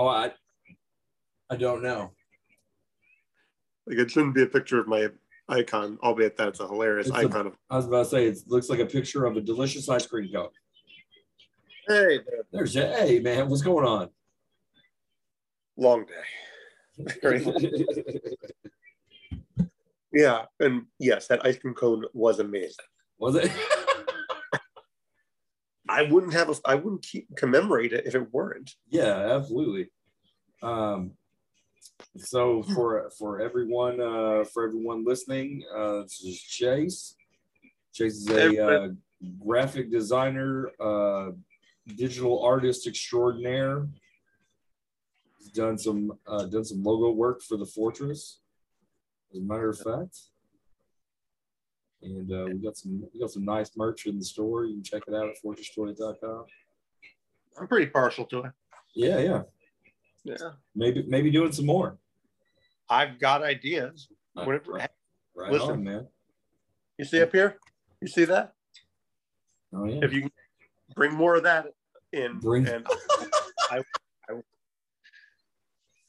Oh, I, I don't know. Like it shouldn't be a picture of my icon, albeit that's a hilarious It's icon of. I was about to say it looks like a picture of a delicious ice cream cone. Hey, there. There's hey man, what's going on? long day. Yeah, and yes, that ice cream cone was amazing. Was it? I wouldn't have a, I wouldn't keep commemorate it if it weren't. yeah, absolutely. Um, so for for everyone uh, for everyone listening, uh, this is Chase. Chase is a uh, graphic designer, uh, digital artist extraordinaire. He's done some uh, done some logo work for the Fortress, as a matter of fact. And uh, we got some we got some nice merch in the store. You can check it out at fortressstory.com. I'm pretty partial to it. Yeah, yeah. Yeah, Maybe maybe doing some more. I've got ideas. Whatever. Right, right Listen. on, man. You see up here? You see that? Oh yeah. If you bring more of that in, Bring- and I, I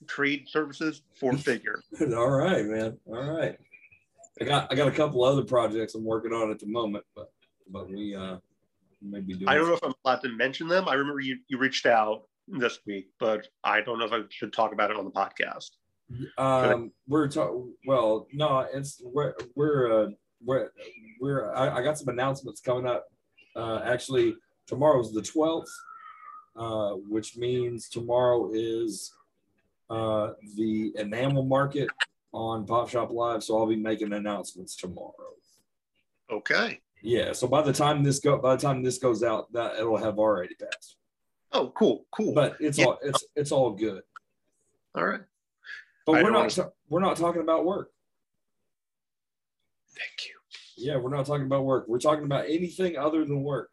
trade services for figure. All right, man. All right. I got I got a couple other projects I'm working on at the moment, but but we uh maybe doing I don't know if I'm allowed to mention them. I remember you you reached out this week, but I don't know if I should talk about it on the podcast. Um, we're talking. Well, no, it's we're we're uh, we're we're. I, I got some announcements coming up. Uh, actually, tomorrow's the twelfth, uh, which means tomorrow is uh, the enamel market on Pop Shop Live. So I'll be making announcements tomorrow. Okay. Yeah. So by the time this go, by the time this goes out, that it'll have already passed. Oh, cool, cool. But it's Yeah. all it's it's all good. All right. But I we're don't not ta- we're not talking about work. Thank you. Yeah, we're not talking about work. We're talking about anything other than work.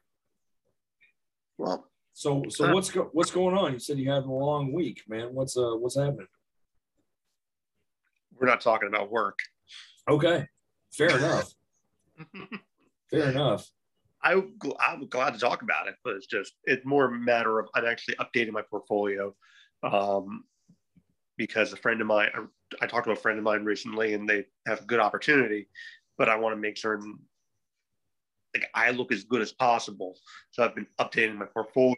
Well, So, so Uh, what's go, what's going on? You said you had a long week, man. What's uh what's happening? We're not talking about work. Okay, fair enough. Fair enough. I, I'm glad to talk about it, but it's just it's more a matter of I'm actually updating my portfolio um, because a friend of mine I, I talked to a friend of mine recently and they have a good opportunity, but I want to make certain like I look as good as possible. So I've been updating my portfolio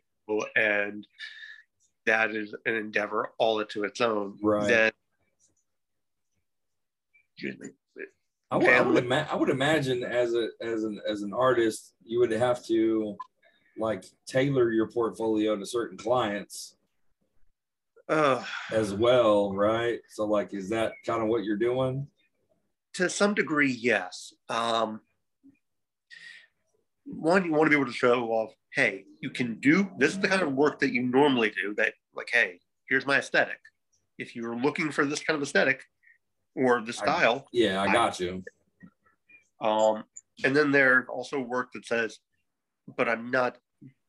and that is an endeavor all to its own. Right. Then. I would, I would, ima- I would imagine as a as an as an artist, you would have to like tailor your portfolio to certain clients Uh, as well, right? So, like, is that kind of what you're doing? to some degree, yes. Um, one, you want to be able to show off, hey, you can do this is the kind of work that you normally do. That like, hey, here's my aesthetic. If you're looking for this kind of aesthetic or the style, Yeah, I got you. um, and then there's also work that says, but I'm not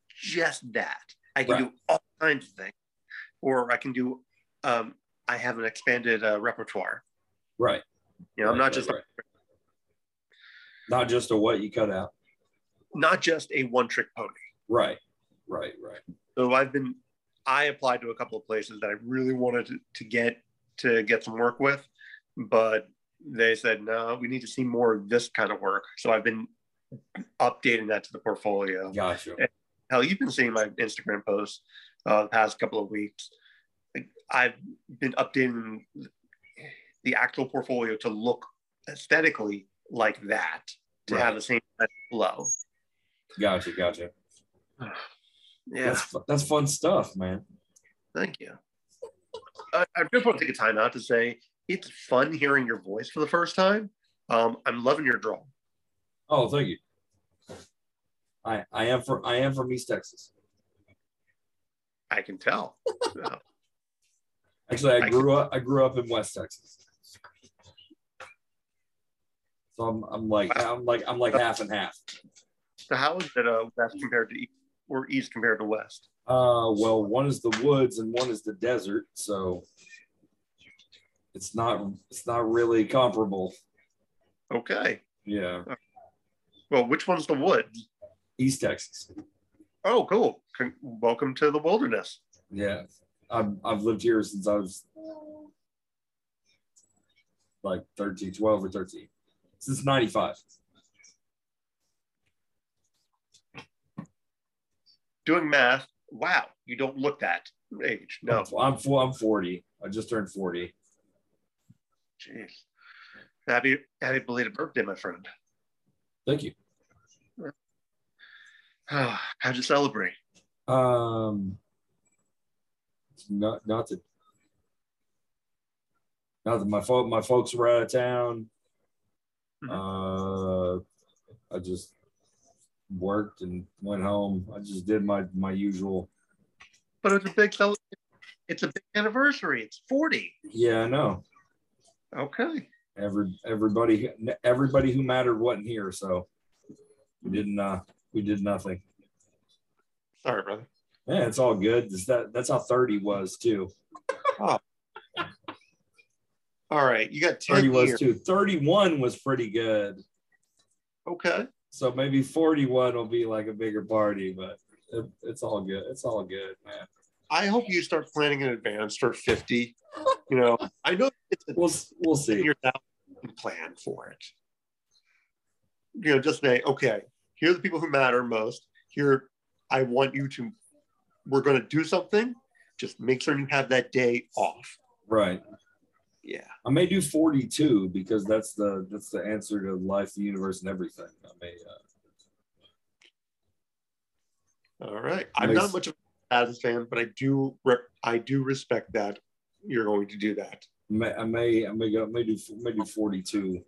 just that. I can Right. do all kinds of things, or I can do. Um, I have an expanded uh, repertoire. Right. You know, I'm not right, just right. not just a what you cut out. not just a one trick pony. Right. Right. Right. So I've been, I applied to a couple of places that I really wanted to, to get to get some work with, but they said no, we need to see more of this kind of work. So I've been updating that to the portfolio. Got you. Hell, you've been seeing my Instagram posts uh, the past couple of weeks. I've been updating the actual portfolio to look aesthetically like that, to Right. have the same flow. Gotcha. Gotcha. Yeah. That's that's fun stuff, man. Thank you. I, I just want to take a time out to say it's fun hearing your voice for the first time. Um, I'm loving your draw. Oh, thank you. I I am from I am from East Texas. I can tell. Actually, I I- grew up I grew up in West Texas. So I'm I'm like I'm like I'm like half and half. so how is it uh, west compared to east or east compared to west? Uh, well, one is the woods and one is the desert, so it's not it's not really comparable. Okay. Yeah, Well, which one's the wood? East Texas. Oh, cool. Con- welcome to the wilderness. Yeah, I've, I've lived here since I was like 13, 12 or 13, since 95. Doing math, wow, you don't look that age. No. I'm, I'm, I'm 40. I just turned 40. Jeez. Happy, happy belated birthday, my friend. Thank you. Oh, How'd you celebrate? Um, not not that not that my folk my folks were out of town. Mhm. Uh, I just worked and went home. I just did my my usual. But it's a big cel- It's a big anniversary. It's 40. Yeah, I know. Okay. Every everybody everybody who mattered wasn't here, so we didn't. Uh, we did nothing. Sorry, brother. Yeah, it's all good. It's that that's how thirty was too. oh. All right. You got 10 Thirty was too. Thirty-one was pretty good. Okay. So maybe 41 will be like a bigger party, but it, it's all good. It's all good, man. I hope you start planning in advance for 50. You know, I know it's a We'll we'll see. your plan for it. You know, just say, okay, here are the people who matter most. Here, I want you to, we're going to do something. Just make sure you have that day off. Right. Yeah. I may do 42 because that's the that's the answer to life, the universe, and everything. I may. Uh, All right. I'm Nice. not much of a Adams fan, but I do, rep, I do respect that you're going to do that. may, I may I may go may do may do 42.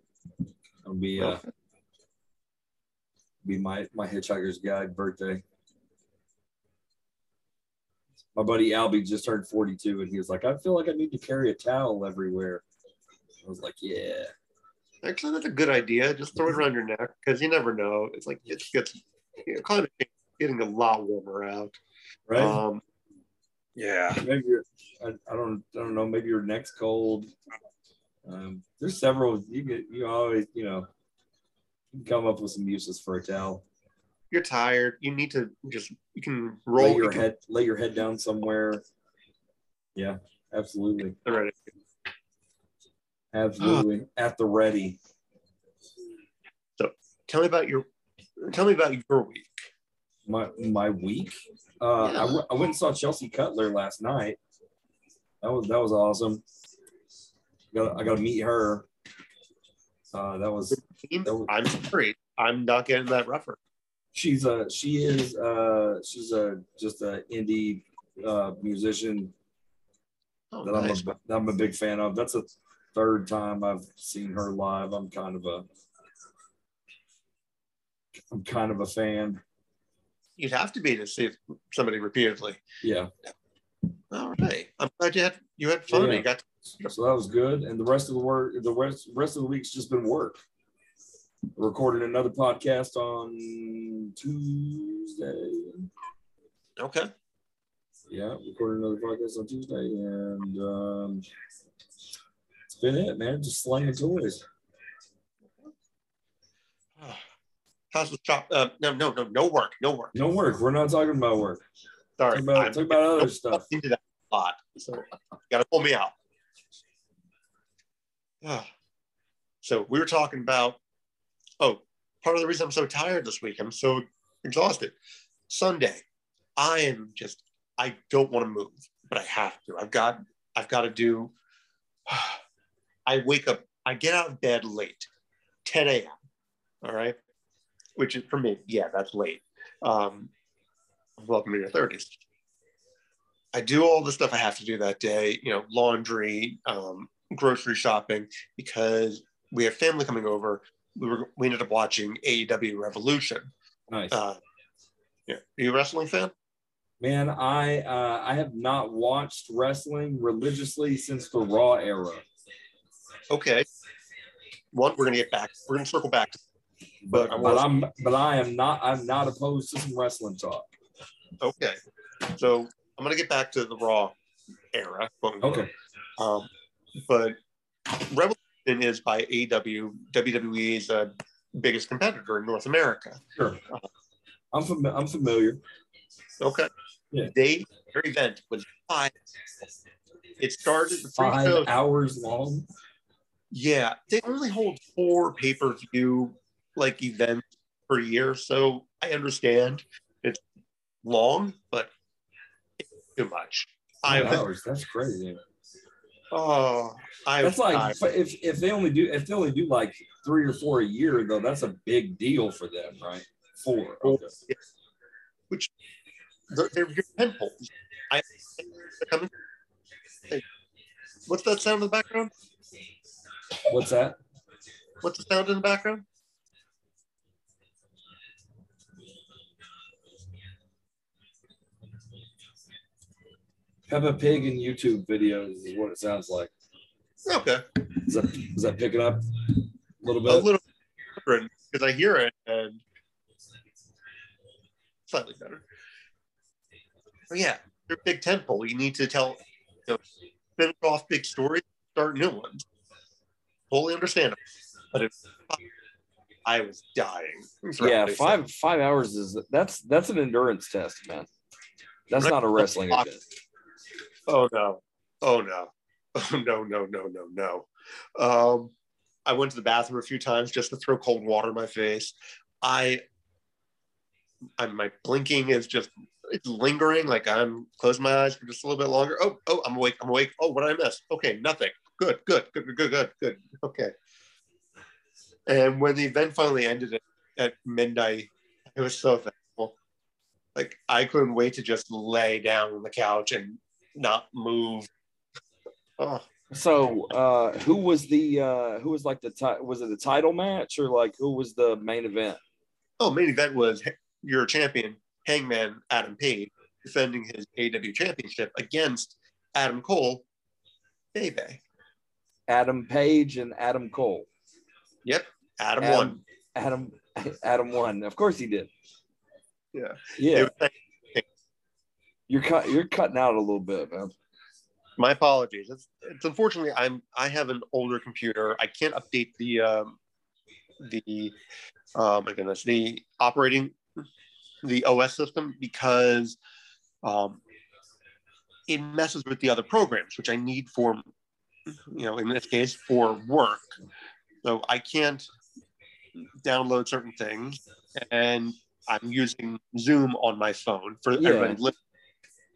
It'll be uh be my my hitchhiker's guide birthday. My buddy Albie just turned 42 and he was like, I feel like I need to carry a towel everywhere. I was like, Yeah. Actually, that's a good idea. Just throw it around your neck because you never know. It's like it gets you know, climate change getting a lot warmer out. Right? Um, yeah. maybe you're, I, I don't I don't know, maybe your neck's cold. Um, there's several you get you always, you know, you can come up with some uses for a towel. You're tired. You need to just you can Lay roll your you can- head lay your head down somewhere. Yeah, absolutely. Alright. Absolutely. At the ready. So tell me about your tell me about your week. My my week. Uh Yeah. I, w- I went and saw Chelsea Cutler last night. That was that was awesome. Got I got to meet her. Uh, that was That was- I'm sorry. I'm not getting that reference. she's a she is uh she's a just a indie uh musician Oh, that nice. I'm a, that I'm a big fan of. That's the third time I've seen her live. I'm kind of a I'm kind of a fan. You'd have to be to see somebody repeatedly. Yeah. All right. I'm glad you had you had fun. Yeah. You got So that was good. And the rest of the work the rest rest of the week's just been work. Recorded another podcast on Tuesday. okay. Yeah, recorded another podcast on Tuesday, and um, it's been it, man. Just slinging toys. How's the shop? Uh, no, no, no, no work, no work. No work. We're not talking about work. Sorry, Talk about, about other stuff. into that a lot, so you got to pull me out. Ah. so we were talking about. Oh, part of the reason I'm so tired this week, I'm so exhausted. Sunday, I am just. I don't want to move, but I have to. I've got. I've got to do. I wake up. I get out of bed late, 10 a.m. All right, which is for me, yeah, that's late. Um, welcome to your 30s. I do all the stuff I have to do that day, you know, laundry, um, grocery shopping, because we have family coming over. We, were, we ended up watching AEW Revolution. Nice, Uh, yeah. Are you a wrestling fan? man. I uh, I have not watched wrestling religiously since the Raw era. Okay. One, we're gonna get back. We're gonna circle back. But, But I but I'm but I am not I'm not opposed to some wrestling talk. Okay. So I'm gonna get back to the Raw era. Okay, Um, but Revolution is by AEW, WWE's uh, biggest competitor in North America. sure. I'm fam- I'm familiar. Okay. Yeah. They their event was five. It started Five hours long. Yeah, they only hold four pay per view like events per year, so I understand it's long, but it's too much. I Five hours. That's crazy. oh, I That's like tired. if if they only do if they only do like three or four a year though, that's a big deal for them, right? Four. Okay. which they're, they're your tent poles. I Hey, what's that sound in the background? What's that? What's the sound in the background? Peppa Pig and YouTube videos is what it sounds like. Okay, Is that is that picking up a little bit? a little different because I hear it and slightly better. But yeah, you're a big temple. You need to tell, you know, finish off big stories, start new ones. Totally understandable. But if I was dying. Yeah, five five hours is that's that's an endurance test, man. That's not a wrestling event. Oh no. Oh no. Oh no, no, no, no, no. Um, I went to the bathroom a few times just to throw cold water in my face. I I'm my blinking is just it's lingering, like I'm closing my eyes for just a little bit longer. Oh, oh, I'm awake, I'm awake. Oh, what did I miss? Okay, nothing. Good, good, good, good, good, good. Okay. And when the event finally ended at, at midnight, it was so thankful. Like I couldn't wait to just lay down on the couch and not move. Oh, So, uh, who was the uh, who was like the ti- was it the title match or like who was the main event? oh, main event was your champion, Hangman Adam Page, defending his AEW championship against Adam Cole, Bebe. Adam Page and Adam Cole. Yep, Adam, Adam, won. Adam Adam won. Of course he did. Yeah. Yeah. It was- You're cut. You're cutting out a little bit, man. my apologies. It's, it's unfortunately I'm I have an older computer. I can't update the um, the oh my goodness the operating the OS system because um, it messes with the other programs, which I need for you know in this case for work. So I can't download certain things, and I'm using Zoom on my phone for Yeah. everybody. listening.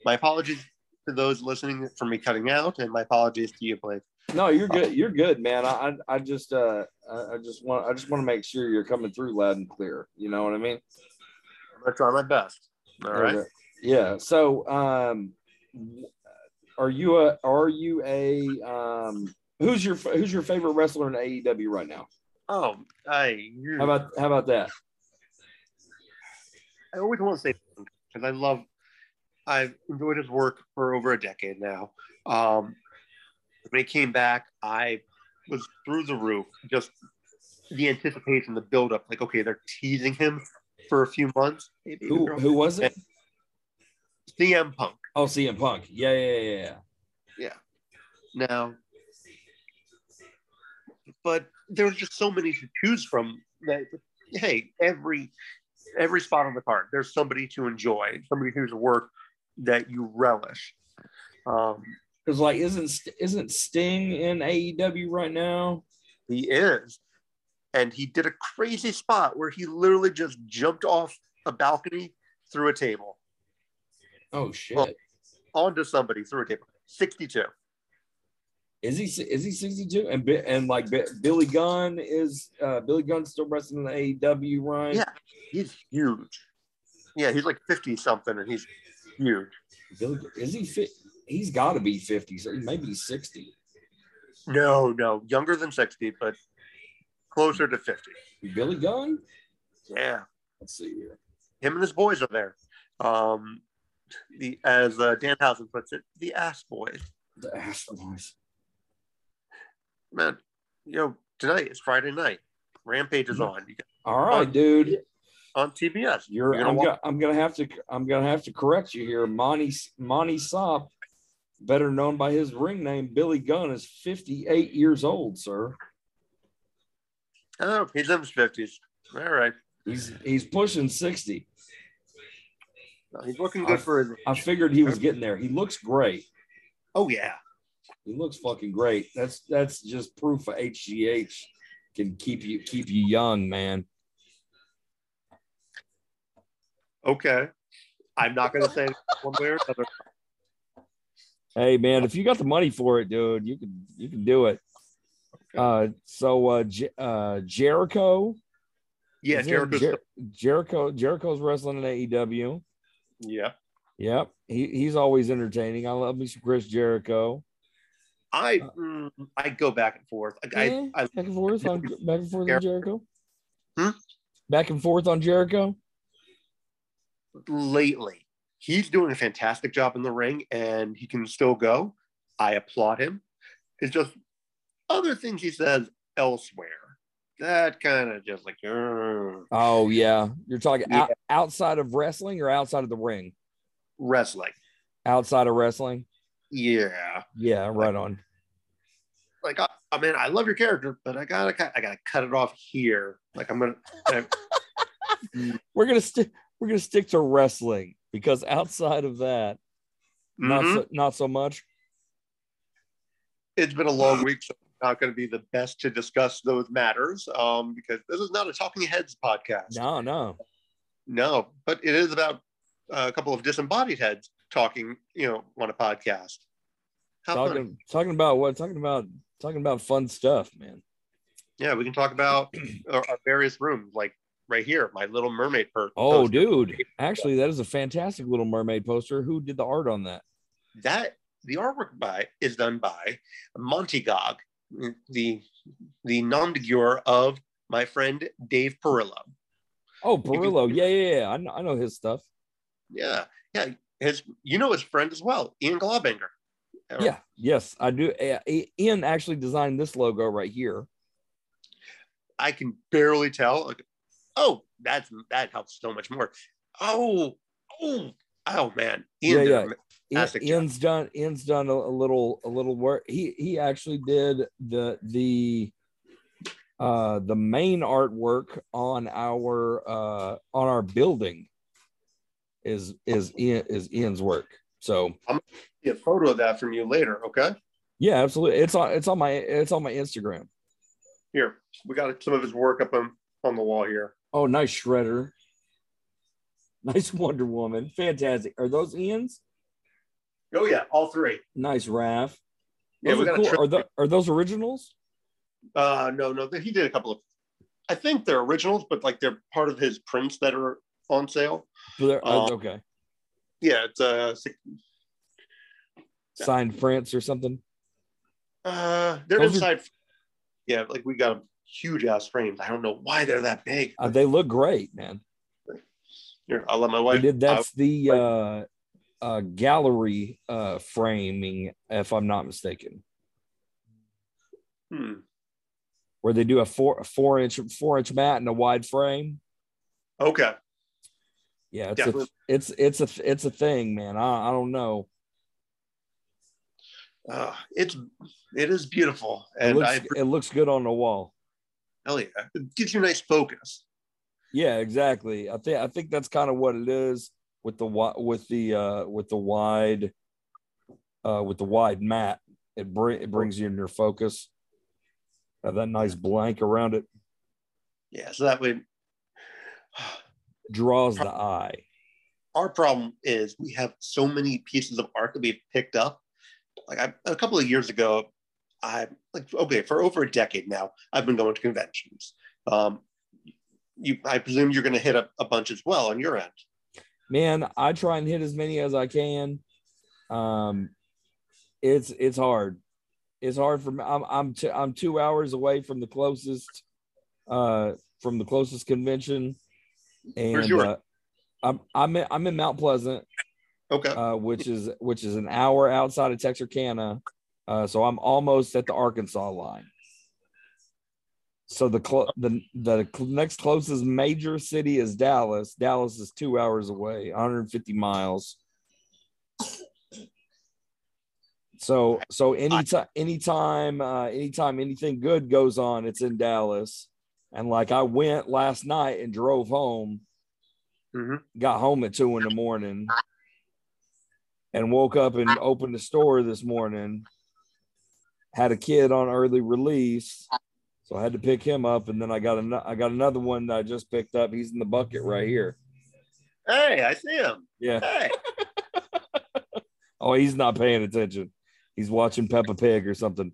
My apologies to those listening for me cutting out, and my apologies to you, Blake. No, you're good. You're good, man. I I, just uh I, I just want I just want to make sure you're coming through loud and clear. You know what I mean? I'm gonna try my best. All right. Okay. Yeah. So, um, are you a are you a um who's your who's your favorite wrestler in AEW right now? Oh, I. How about how about that? I always want to say because I love. I've enjoyed his work for over a decade now. Um, when he came back, I was through the roof. Just the anticipation, the buildup. Like, okay, they're teasing him for a few months. Who who was it? CM Punk. Oh, CM Punk. Yeah, yeah, yeah, yeah. now. But there's just so many to choose from that hey, every every spot on the card, there's somebody to enjoy, somebody whose work that you relish. Um, Because like, isn't isn't Sting in AEW right now? he is. And he did a crazy spot where he literally just jumped off a balcony through a table Oh shit! Well- onto somebody through a table. 62. is he is he sixty two? And and like Billy Gunn is uh Billy Gunn still wrestling in AEW, right? Yeah, he's huge. Yeah, he's like 50 something and he's huge. Billy is he fit? He's got to be fifty, so maybe sixty. No, no, younger than 60, but closer to 50. Billy Gunn. Yeah, Let's see here. him and his boys are there. Um, the as uh, Danhausen puts it, the ass boys. The ass boys. Man, you know, tonight is Friday night. Rampage is on. You got All right, dude. On TBS. You're. gonna I'm, watch- go, I'm gonna have to. I'm gonna have to correct you here. Monty Monty Sopp, better known by his ring name Billy Gunn, is 58 years old, sir. Oh, he's in his fifties. All right. He's he's pushing 60. No, he's looking good I- for his. I figured he was getting there. He looks great. Oh yeah, He looks fucking great. That's that's just proof of HGH can keep you keep you young, man. Okay. I'm not going to say one way or another. Hey man, if you got the money for it, dude, you can you can do it. Uh, so uh, J- uh, Jericho, Yeah, Jericho's. Jer- Jericho, Jericho's wrestling in AEW. yeah, Yep, he, he's always entertaining. I love me some Chris Jericho. I mm, I go back and forth. Like, Yeah, I, I back and forth on back and forth on Jericho. Hmm? Back and forth on Jericho. Lately he's doing a fantastic job in the ring, and he can still go. I applaud him. It's just other things he says elsewhere that kind of just like Oh yeah, you're talking Yeah. out, outside of wrestling or outside of the ring? wrestling. Outside of wrestling. Yeah, Yeah, right on. like I, I mean, I love your character, but I gotta cut- I gotta cut it off here. Like I'm gonna. I- We're gonna stick. We're gonna stick to wrestling because outside of that, not Mhm. so, not so much. it's been a long week, so I'm not going to be the best to discuss those matters um, because this is not a Talking Heads podcast. No, no. No, but it is about a couple of disembodied heads talking, you know, on a podcast. How fun. Talking talking about what? Talking about talking about fun stuff, man. Yeah, we can talk about our, our various rooms, like right here, my Little Mermaid per- Oh, poster. dude. Actually, that is a fantastic Little Mermaid poster. Who did the art on that? That the artwork by is done by Montygog, the the nom de guerre of my friend Dave Perillo. Oh, Perillo. Yeah, yeah, yeah. I know, I know his stuff. Yeah, yeah. His, you know, his friend as well, Ian Glaubinger. Yeah, yes, I do. Ian actually designed this logo right here. I can barely tell. Oh, that's that helps so much more. Oh, oh, oh, man. Ian Yeah, yeah. a Ian- job. Ian's done. Ian's done a, a little, a little work. He he actually did the the uh the main artwork on our uh on our building is is Ian is Ian's work. So I'm gonna Get a photo of that from you later, okay? yeah, absolutely. It's on it's on my it's on my Instagram. Here, we got some of his work up on, on the wall here. Oh, nice shredder. Nice Wonder Woman. Fantastic. Are those Ian's? Oh yeah, all three. Nice Raph. Yeah, Those are, cool. trip- are, tho- are those originals? Uh, no, no, he did a couple of. I think they're originals, but like they're part of his prints that are on sale. They're- uh, Uh, okay. Yeah, it's uh, six- Signed prints or something. uh they're Those are- inside. Yeah, like we got huge ass frames. I don't know why they're that big. Uh, they look great, man. Here, I'll let my wife. did that's the uh, uh, gallery uh, framing, if I'm not mistaken, hmm. where they do a four a four inch four inch mat and a wide frame. Okay. Yeah, it's Definitely. a it's it's a it's a thing, man. I, I don't know. Uh, it's it is beautiful, It and looks I it looks good on the wall. Hell yeah, it gives you a nice focus. Yeah, exactly. I think I think that's kind of what it is with the wi- with the uh, with the wide uh, with the wide mat. It bring it brings you in your focus. Have that nice blank around it. Yeah, so that way. Draws the eye. Our problem is we have so many pieces of art that we've picked up. Like I, a couple of years ago, I like okay for over a decade now. I've been going to conventions. Um, you, I presume you're going to hit a, a bunch as well on your end. man i try and hit as many as i can um it's it's hard it's hard for me i'm i'm, t- I'm two hours away from the closest uh from the closest convention and Where's yours? uh, i'm i'm in, i'm in mount pleasant Okay. uh which is which is an hour outside of texarkana uh so i'm almost at the arkansas line so the cl- the the next closest major city is Dallas. Dallas is two hours away, 150 miles. So so anytime anytime uh, anytime anything good goes on, it's in Dallas. And like I went last night and drove home, hmm got home at two in the morning and woke up and opened the store this morning. Had a kid on early release, so I had to pick him up, and then I got an- I got another one that I just picked up. He's in the bucket right here. Hey, I see him. Yeah. Hey, Oh, he's not paying attention. He's watching Peppa Pig or something.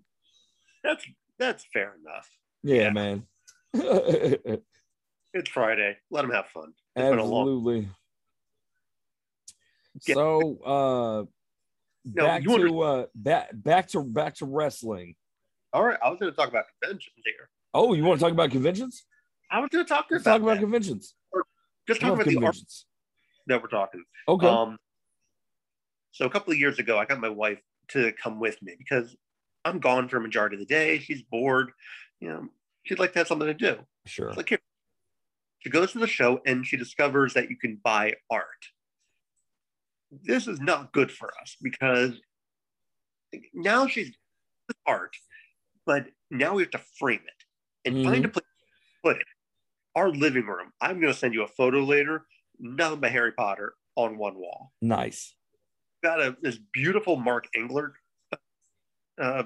that's that's fair enough. Yeah, Yeah. man. It's Friday. Let him have fun. It's been a long- Absolutely. So uh No, back to uh back back to back to wrestling. All right, I was going to talk about conventions here. Oh, you want to talk about conventions? I was going to talk about, talk about that. conventions. just I talk about the art conventions. that we're talking. Okay. Um, so a couple of years ago, I got my wife to come with me because I'm gone for a majority of the day. She's bored. You know, she'd like to have something to do. sure. It's like here. She goes to the show and she discovers that you can buy art. This is not good for us because now she's art, but now we have to frame it and find a place to put it. Our living room. I'm going to send you a photo later. Nothing but Harry Potter on one wall. Nice. Got a this beautiful Mark Englert uh,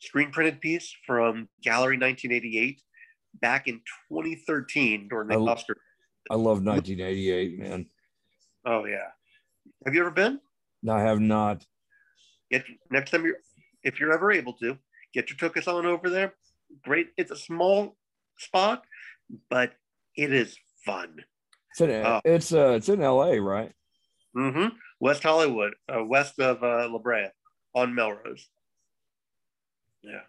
screen printed piece from Gallery 1988 back in 2013 during the I- Oscar. I love 1988, man. Oh yeah. Have you ever been? No, I have not. Get next time you're if you're ever able to get your tuchus on over there. Great. It's a small spot, but it is fun. It's in, Oh. it's uh it's in LA, right? Mm hmm West Hollywood, uh, west of uh, La Brea, on Melrose. Yeah,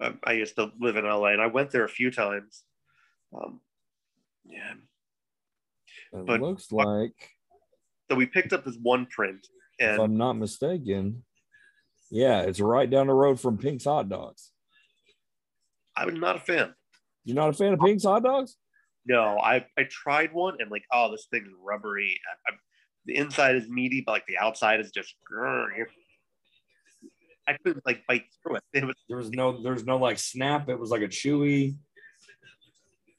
um, I used to live in LA, and I went there a few times. Um, yeah, It But- looks like, so we picked up this one print, if I'm not mistaken, yeah, it's right down the road from Pink's Hot Dogs. I was not a fan. You're not a fan of Pink's Hot Dogs? No, I I tried one, and like, oh, this thing's rubbery. I, I, the inside is meaty, but like the outside is just. grr. I couldn't like bite through it. It was There was no, there's no like snap. It was like a chewy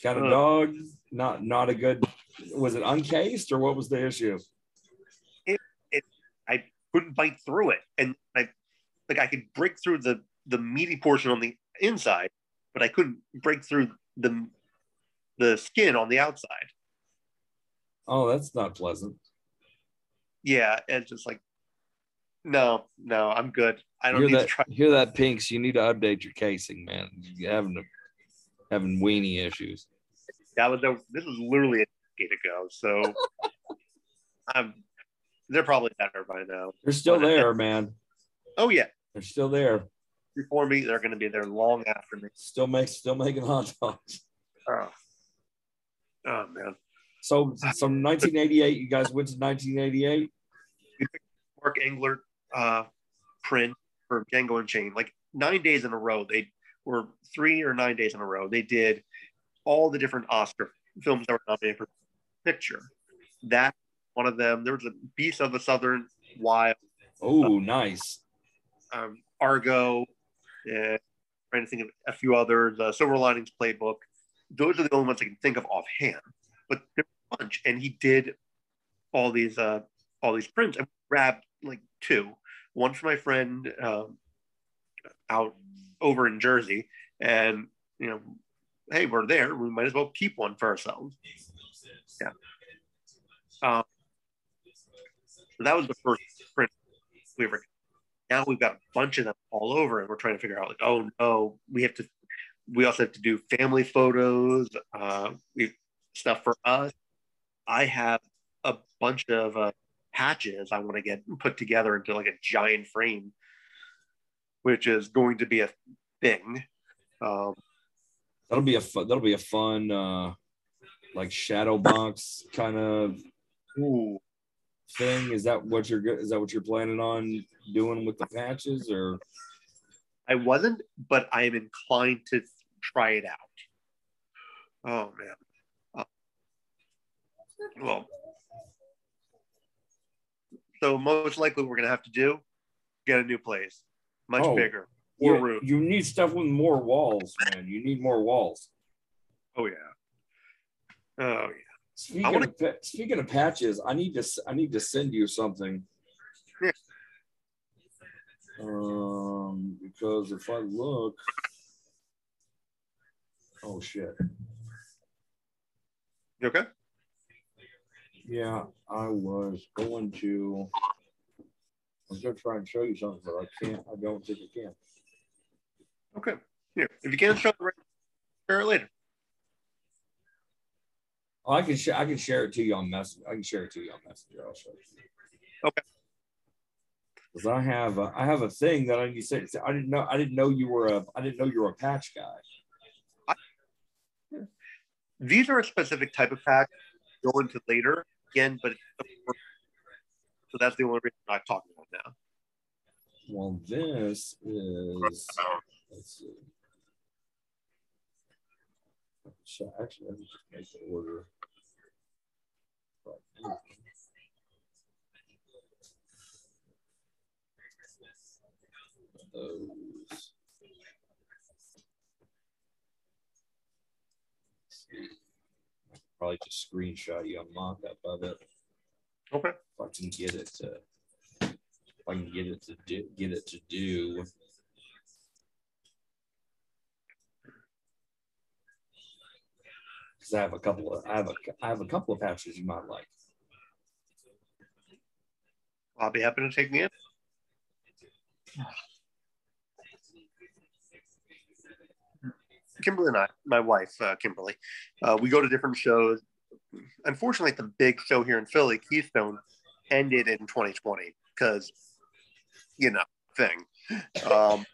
kind of Ugh. dog. Not, not a good. Was it uncased or what was the issue? Couldn't bite through it, and I like I could break through the the meaty portion on the inside, but I couldn't break through the the skin on the outside. Oh, that's not pleasant. Yeah, and just like no, no, I'm good. I don't Hear need that? to try. Hear that, Pinks? You need to update your casing, man. You're having a, having weenie issues. That was this was literally a decade ago, so I'm. They're probably better by now. They're still there, man. Oh yeah, They're still there. before me, they're going to be there long after me. Still make, still making hot dogs. Oh, oh man. So, so 1988. You guys went to 1988. Mark Englert uh, print for Django Unchained. Like nine days in a row, they were three or nine days in a row. They did all the different Oscar films that were nominated for picture. That one of them. There was a Beast of the Southern Wild, Oh, nice. um, Argo, uh, trying to think of a few others. Uh, Silver Linings Playbook. Those are the only ones I can think of offhand. But there's a bunch, and he did all these uh, all these prints. I grabbed like two. One for my friend um, out over in Jersey, and you know, hey, we're there. We might as well keep one for ourselves. Yeah. Um, so that was the first print we ever. Now we've got a bunch of them all over, and we're trying to figure out like, oh no, we have to. We also have to do family photos. Uh, we stuff for us. I have a bunch of uh, patches I want to get put together into like a giant frame, which is going to be a thing. Um, That'll be a fun, that'll be a fun uh like shadow box kind of ooh, thing. Is that what you're is that what you're planning on doing with the patches or I wasn't, but I am inclined to try it out. Oh man. Uh, well, so most likely we're gonna have to do get a new place, much Oh. bigger, more you, room. you need stuff with more walls, man. You need more walls. Oh yeah. Oh yeah. Speaking, wanna- of, speaking of patches, I need to I need to send you something. Yeah. Um, because if I look, oh shit, You okay? yeah, I was going to. I was gonna try and show you something, but I can't. I don't think I can. Okay. Here, if you can't show it right, share it later. Oh, I can share. I can share it to you on Messenger. I can share it to you on Messenger. I'll show you. Okay. Because I have a, I have a thing that I need to say. I didn't know. I didn't know you were a. I didn't know you were a patch guy. These are a specific type of pack. Go into later again, but so that's the only reason I'm talking about now. Well, this is. Let's see. So actually, let me just make the order. Those. Probably just screenshot you a mock-up of it. Okay. If I can get it to, if I can get it to do, get it to do. Because I have a couple of, I have a, I have a couple of patches you might like. I'll be happy to take me in. Kimberly and I, my wife, uh, Kimberly, uh, we go to different shows. Unfortunately, the big show here in Philly, Keystone, ended in 2020 because, you know, thing. Um,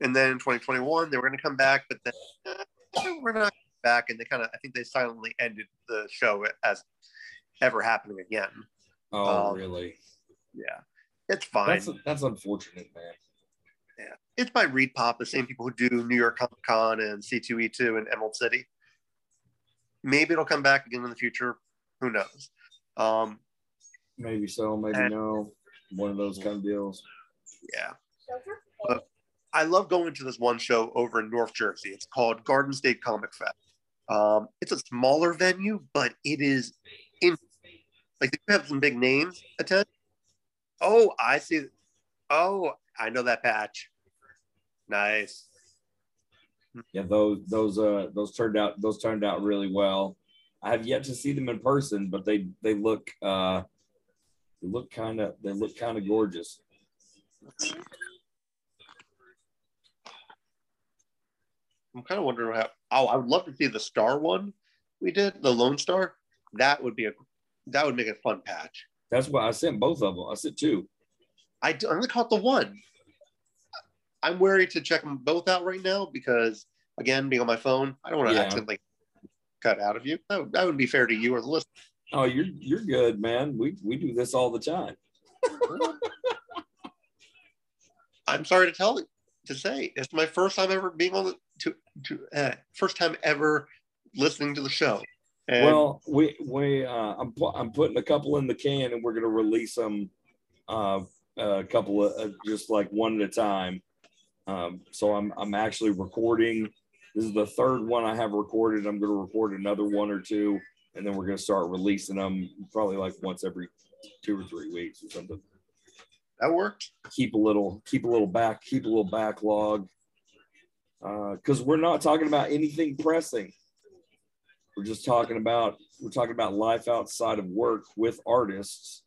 and then in 2021, they were going to come back, but then eh, we're not back. And they kind of, I think they silently ended the show as ever happening again. Oh, Um, really? Yeah, it's fine. That's that's unfortunate, man. Yeah, it's by ReedPop, the same people who do New York Comic Con and C2E2 and Emerald City. Maybe it'll come back again in the future. Who knows? Um, Maybe so, maybe And- no. One of those kind of deals. yeah. But I love going to this one show over in North Jersey. It's called Garden State Comic Fest. Um, it's a smaller venue, but it is in like they have some big names attend. Oh, I see. Oh, I know that patch. Nice. Yeah, those those uh those turned out those turned out really well. I have yet to see them in person, but they they look uh they look kind of they look kind of gorgeous. I'm kind of wondering how. Oh, I would love to see the star one we did, the Lone Star. That would be a that would make a fun patch. That's why I sent both of them. I sent two. I I only caught the one. I'm wary to check them both out right now because again, being on my phone, I don't want to Yeah. accidentally cut out of you. That, would- that would be fair to you or the listener. Oh, you're you're good, man. We we do this all the time. I'm sorry to tell to say it's my first time ever being on the to to uh, first time ever listening to the show. And well, we we uh, I'm I'm putting a couple in the can, and we're gonna release them uh, a couple of uh, just like one at a time. Um, so I'm I'm actually recording. This is the third one I have recorded. I'm gonna record another one or two, and then we're gonna start releasing them probably like once every two or three weeks or something. That worked. Keep a little keep a little back keep a little backlog because we're not talking about anything pressing. We're just talking about we're talking about life outside of work with artists,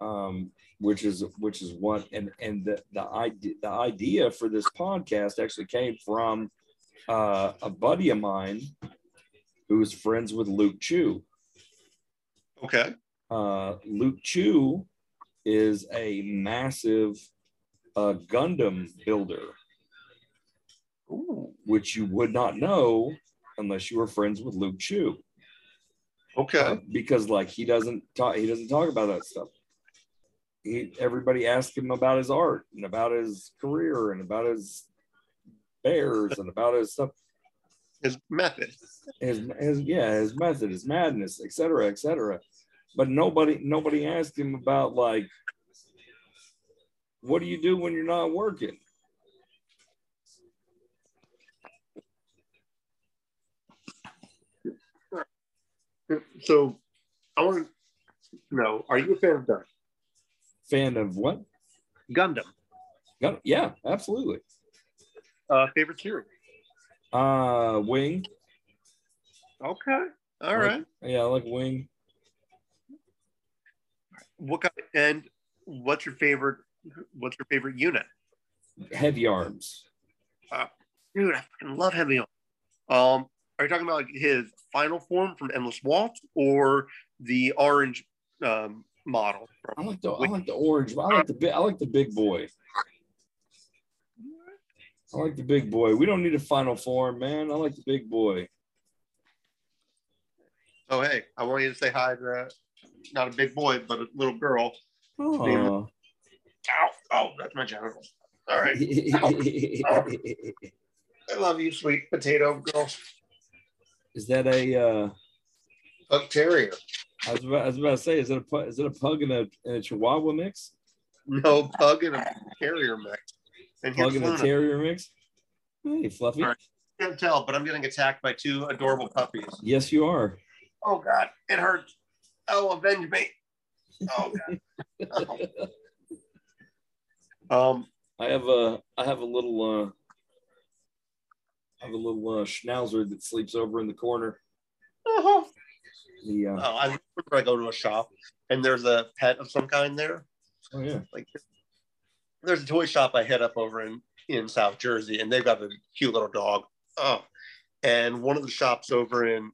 um, which is which is what and and the the idea the idea for this podcast actually came from uh, a buddy of mine who is friends with Luke Chueh. Okay. Uh, Luke Chueh is a massive uh, Gundam builder Ooh. which you would not know unless you were friends with Luke Chueh. Okay. Uh, because like he doesn't talk he doesn't talk about that stuff. He everybody asks him about his art and about his career and about his bears and about his stuff. His method. His, his yeah, his method, his madness, etc., cetera, etc. But nobody nobody asked him about like what do you do when you're not working? So I want to know: Are you a fan of Gundam? Fan of what? Gundam. Gun- yeah, absolutely. Uh, favorite series? Uh, Wing. Okay. All I right. Yeah, I like Wing. What kind? And what's your favorite? What's your favorite unit? Heavyarms. Uh, dude, I fucking love Heavyarms. Um, are you talking about like his final form from Endless Waltz or the orange um, model? I like the I like the orange. I like the big I like the big boy. I like the big boy. We don't need a final form, man. I like the big boy. oh, hey, I want you to say hi to not a big boy, but a little girl. Oh. Ow! Oh, that's my genitals. All right. I love you, sweet potato girl. is that a? Uh, Pug terrier. I was about, I was about to say, is it a pu- is it a pug and a, and a Chihuahua mix? No pug and a terrier mix. And Pug and a terrier mix? Hey, Fluffy. All right. can't tell, but I'm getting attacked by two adorable puppies. Yes, you are. Oh God, it hurts. Oh, avenge me. Oh God. um, I have a I have a little uh I have a little uh, schnauzer that sleeps over in the corner. oh, The uh, I remember I go to a shop and there's a pet of some kind there. oh yeah. Like there's a toy shop I hit up over in in South Jersey, and they've got a cute little dog. Oh, and one of the shops over in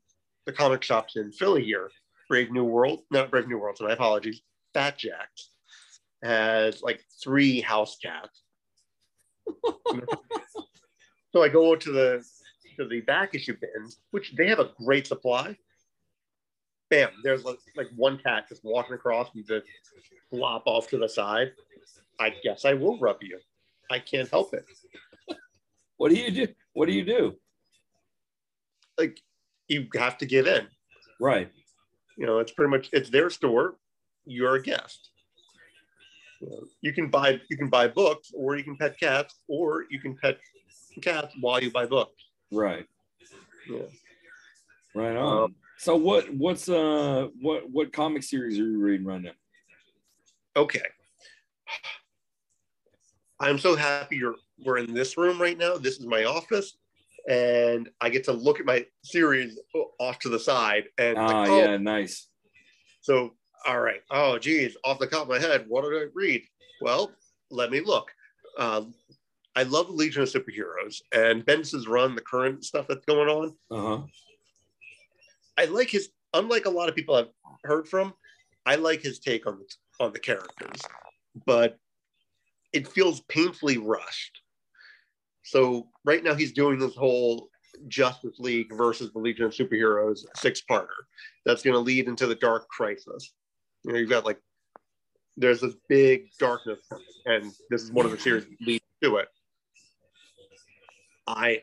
the comic shops in Philly here, Brave New World, not Brave New World, so my apologies, Fat Jacks has like three house cats. so I go to the to the back issue bins, which they have a great supply. Bam, there's like, like one cat just walking across and just flop off to the side. I guess I will rub you. I can't help it. What do you do? What do you do? Like you have to give in. Right. You know, it's pretty much it's their store. You're a guest. You, know, you can buy you can buy books, or you can pet cats, or you can pet cats while you buy books. Right. Yeah. Right on. Um, so what what's uh what what comic series are you reading right now? Okay. I'm so happy you're we're in this room right now. This is my office, and I get to look at my series off to the side. And Ah, like, oh, yeah, nice. So, all right. Oh, geez, off the top of my head, what did I read? Well, let me look. Uh, I love the Legion of Superheroes and Bendis's run, the current stuff that's going on. Uh-huh. I like his. Unlike a lot of people I've heard from, I like his take on on the characters, but it feels painfully rushed. So right now he's doing this whole Justice League versus the Legion of Superheroes six-parter that's going to lead into the Dark Crisis. You know, you've got like there's this big darkness, and this is one of the series that leads to it. I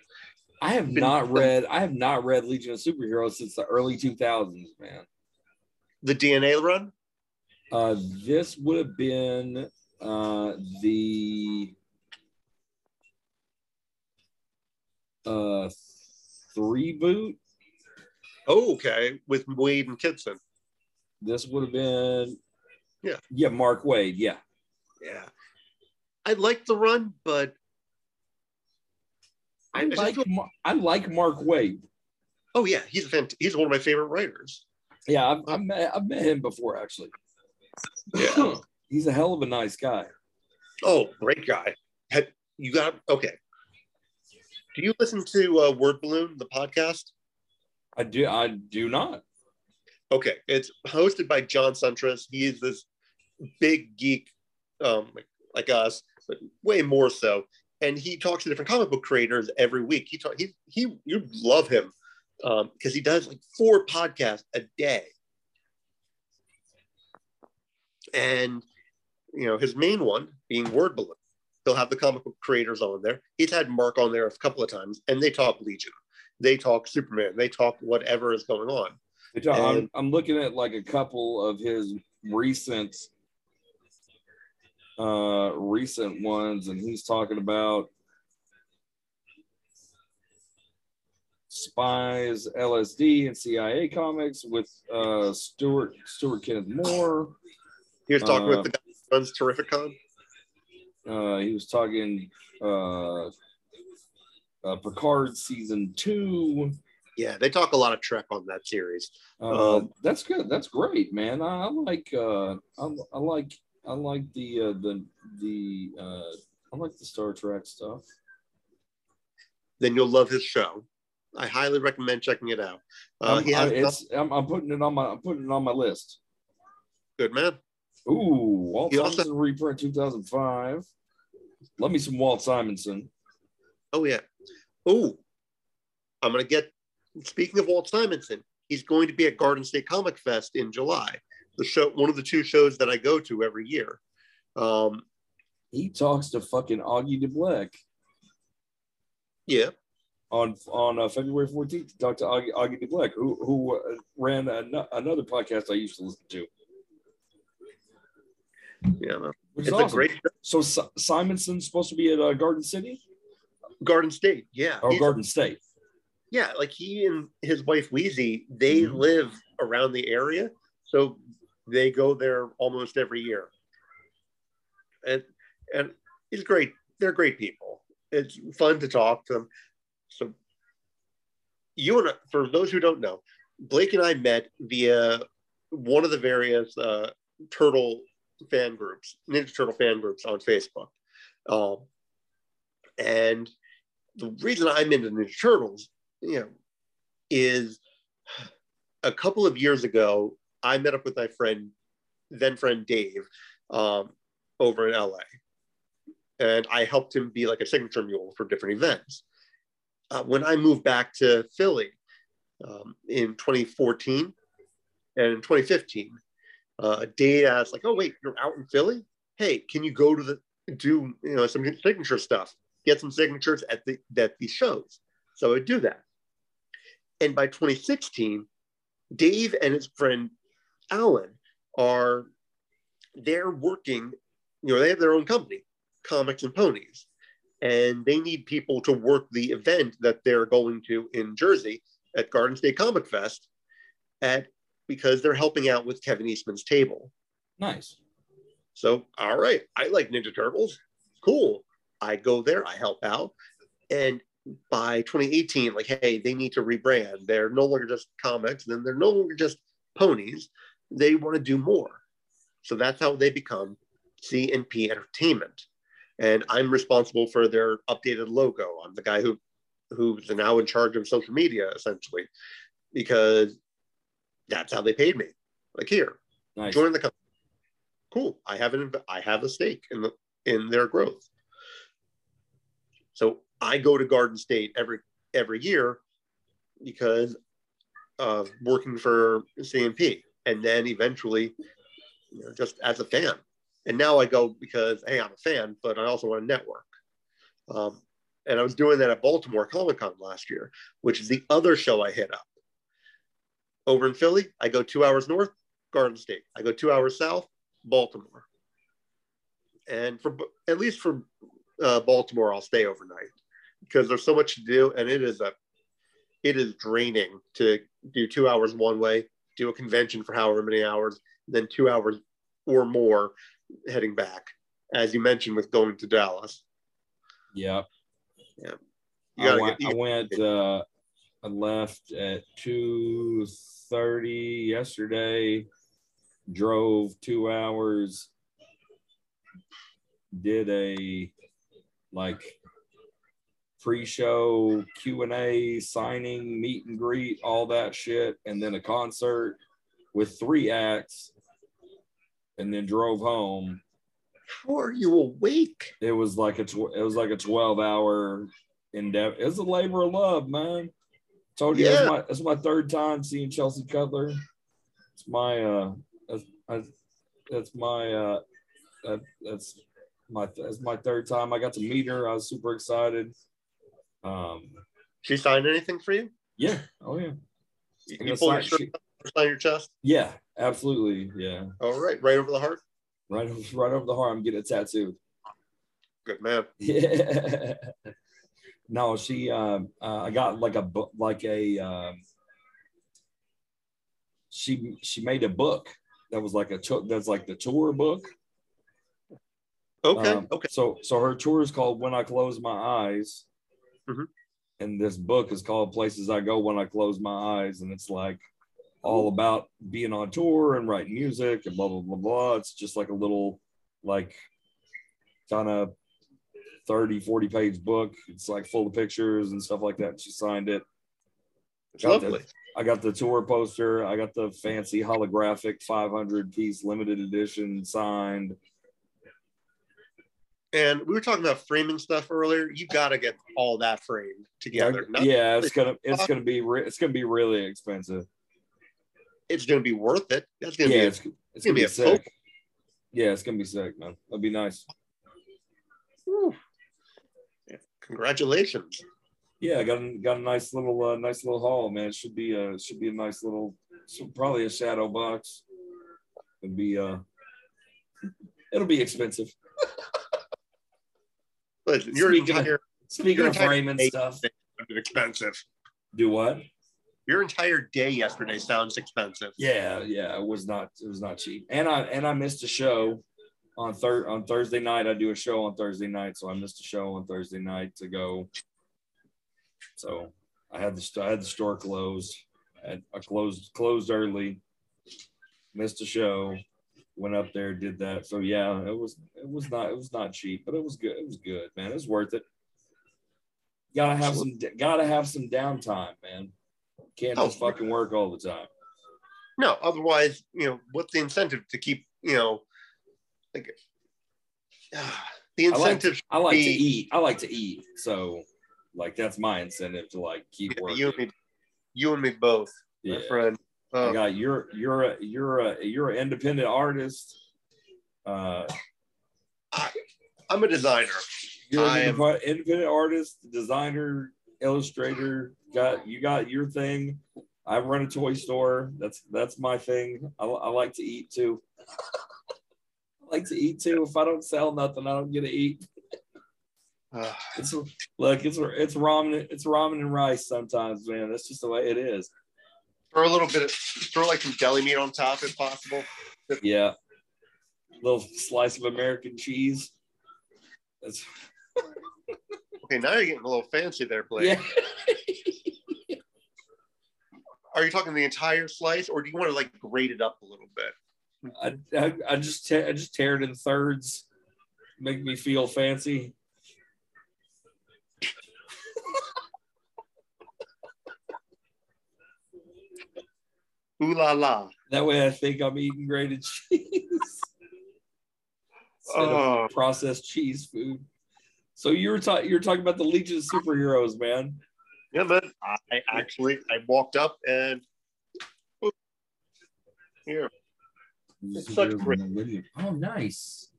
I have not read I have not read Legion of Superheroes since the early 2000s, man. the DNA run. Uh this would have been uh the uh three boot. Oh, okay, with Waid and Kitson. This would have been Yeah. Yeah, Mark Waid, yeah. Yeah, I like the run, but I I like Mar- I like Mark Waid. oh yeah, he's a fant- he's one of my favorite writers. Yeah, I've, I've, met, I've met him before actually. Yeah. He's a hell of a nice guy. Oh, great guy. Had, you got okay. Do you listen to uh, Word Balloon, the podcast? I do I do not. Okay, it's hosted by John Siuntres. He is this big geek, um, like, us, but way more so. And he talks to different comic book creators every week. He talk, he he you love him because he does like four podcasts a day. And you know his main one being Word Balloon. He'll have the comic book creators on there. He's had Mark on there a couple of times, and they talk Legion, they talk Superman, they talk whatever is going on. I- I'm, I'm looking at like a couple of his recent uh recent ones and he's talking about Spies, LSD, and CIA comics with uh, Stuart Stuart Kenneth Moore. He was talking Uh, with the guy who runs Terrificon. Uh, he was talking uh, uh, Picard season two. Yeah, they talk a lot of Trek on that series. Uh, Um, that's good. That's great, man. I, I like. Uh, I, I like. I like the uh, the the. Uh, I like the Star Trek stuff. Then you'll love his show. I highly recommend checking it out. Uh, he I, it's, I'm, I'm putting it on my. I'm putting it on my list. good man. Ooh, Walt He also- Simonson reprint 2005. Love me some Walt Simonson. Oh yeah. Oh, I'm gonna get. Speaking of Walt Simonson, he's going to be at Garden State Comic Fest in July. The show, one of the two shows that I go to every year. Um, He talks to fucking Augie De Blieck yeah, on on uh, February 14th. Talk to Augie, Augie De Blieck, who who uh, ran an- another podcast I used to listen to. Yeah. It's is a awesome. great So Si- Simonson's supposed to be at uh, Garden City Garden State. Yeah, or He's- Garden State. yeah. Like he and his wife Weezie, they Mhm. live around the area, so they go there almost every year. And and he's great. They're great people. It's fun to talk to them. So you and I, for those who don't know, Blake and I met via one of the various uh, turtle fan groups, Ninja Turtle fan groups on Facebook. Um, and the reason I'm into Ninja Turtles, you know, is a couple of years ago, I met up with my friend, then friend Dave, um, over in LA. And I helped him be like a signature mule for different events. Uh, when I moved back to Philly um, in 2014 and in 2015, uh, Dave asked, like, oh, wait, you're out in Philly? Hey, can you go to the, do, you know, some signature stuff? Get some signatures at the, at these shows. So I would do that. And by 2016, Dave and his friend Alan are they're working, you know, they have their own company, Comics and Ponies, and they need people to work the event that they're going to in Jersey at Garden State Comic Fest at because they're helping out with Kevin Eastman's table. Nice. So, all right, I like Ninja Turtles. Cool. I go there, I help out. And by 2018, like, hey, they need to rebrand. They're no longer just comics, then they're no longer just ponies. They want to do more. So that's how they become C&P Entertainment. And I'm responsible for their updated logo. I'm the guy who who's now in charge of social media, essentially, because that's how they paid me. Like here, Nice. join the company. Cool. I have an I have a stake in the in their growth. So I go to Garden State every every year because of working for C&P, and then eventually, you know, just as a fan. And now I go because hey, I'm a fan, but I also want to network. Um, and I was doing that at Baltimore Comic Con last year, which is the other show I hit up. Over in Philly, I go two hours north, Garden State. I go two hours south, Baltimore. And for at least for uh, Baltimore, I'll stay overnight because there's so much to do, and it is a it is draining to do two hours one way, do a convention for however many hours, then two hours or more heading back. As you mentioned with going to Dallas, Yeah. you I went, get. I went uh, I left at 2.30 yesterday, drove two hours, did a like pre-show Q&A, signing, meet and greet, all that shit, and then a concert with three acts, and then drove home. How are you awake? It was like a tw- it was like a 12 hour endeavor. It was a labor of love, man. Told you Yeah. that's my that's my third time seeing Chelsea Cutler. It's my uh that's, I, that's my uh that, that's my that's my third time. I got to meet her. I was super excited. Um She signed anything for you? yeah, oh yeah. You, pull your shirt she- sign your chest. yeah, absolutely. Yeah. All right, right over the heart. Right right over the heart. I'm getting it tattooed. Good man. Yeah. No, she. Uh, uh, I got like a book, like a. Um, she she made a book that was like a. That's like the tour book. Okay. Um, okay. So so her tour is called When I Close My Eyes. Mhm. And this book is called Places I Go When I Close My Eyes. And it's like all about being on tour and writing music and blah blah blah blah. It's just like a little like kind of 30, 40 page book. It's like full of pictures and stuff like that. She signed it. Got the- lovely. I got the tour poster. I got the fancy holographic 500 piece limited edition signed. And we were talking about framing stuff earlier. You got to get all that framed together. Yeah, it's gonna it's gonna be re- it's gonna be really expensive. It's going to be worth it. That's to Yeah, be. it's, it's gonna gonna be be a sick. Yeah, it's gonna be sick, man. That'd be nice. Whew. Congratulations. Yeah, I got a, got a nice little uh, nice little haul, man. It should be a should be a nice little probably a shadow box. It'd be uh it'll be expensive. Listen, your Speaking of- entire Speaking Your of framing day- stuff, expensive. do what? Your entire day yesterday sounds expensive. Yeah, yeah, it was not it was not cheap. And I and I missed a show on third on Thursday night. I do a show on Thursday night, so I missed a show on Thursday night to go. So I had the I had the store closed. I, I closed closed early. Missed a show. Went up there, did that. So yeah, it was it was not it was not cheap, but it was good. It was good, man. It was worth it. Gotta have some gotta have some downtime, man. Can't Oh. just fucking work all the time. No, otherwise, you know, what's the incentive to keep, you know, like the I like, incentive I like to eat. I like to eat. So, like, that's my incentive to like keep working. you and me, you and me both, yeah. my friend. I Uh, got you're you're a you're a you're an independent artist. Uh, I'm a designer. you're I an am- independent artist, designer, illustrator. Got you got your thing. I run a toy store. That's that's my thing. I, I like to eat too. Like to eat too. If I don't sell nothing, I don't get to eat. It's look, it's it's ramen, it's ramen and rice sometimes, man. That's just the way it is. throw a little bit of, throw like some deli meat on top if possible. Yeah. A little slice of American cheese. That's Okay, now you're getting a little fancy there, Blake. yeah. Are you talking the entire slice, or do you want to like grate it up a little bit? I, I, I just te- I just tear it in thirds, make me feel fancy. Ooh la la. That way, I think I'm eating grated cheese instead of Oh, processed cheese food. So you were talking you were talking about the Legion of Superheroes, man. yeah, man. I actually I walked up and here. It's such great- Oh, nice.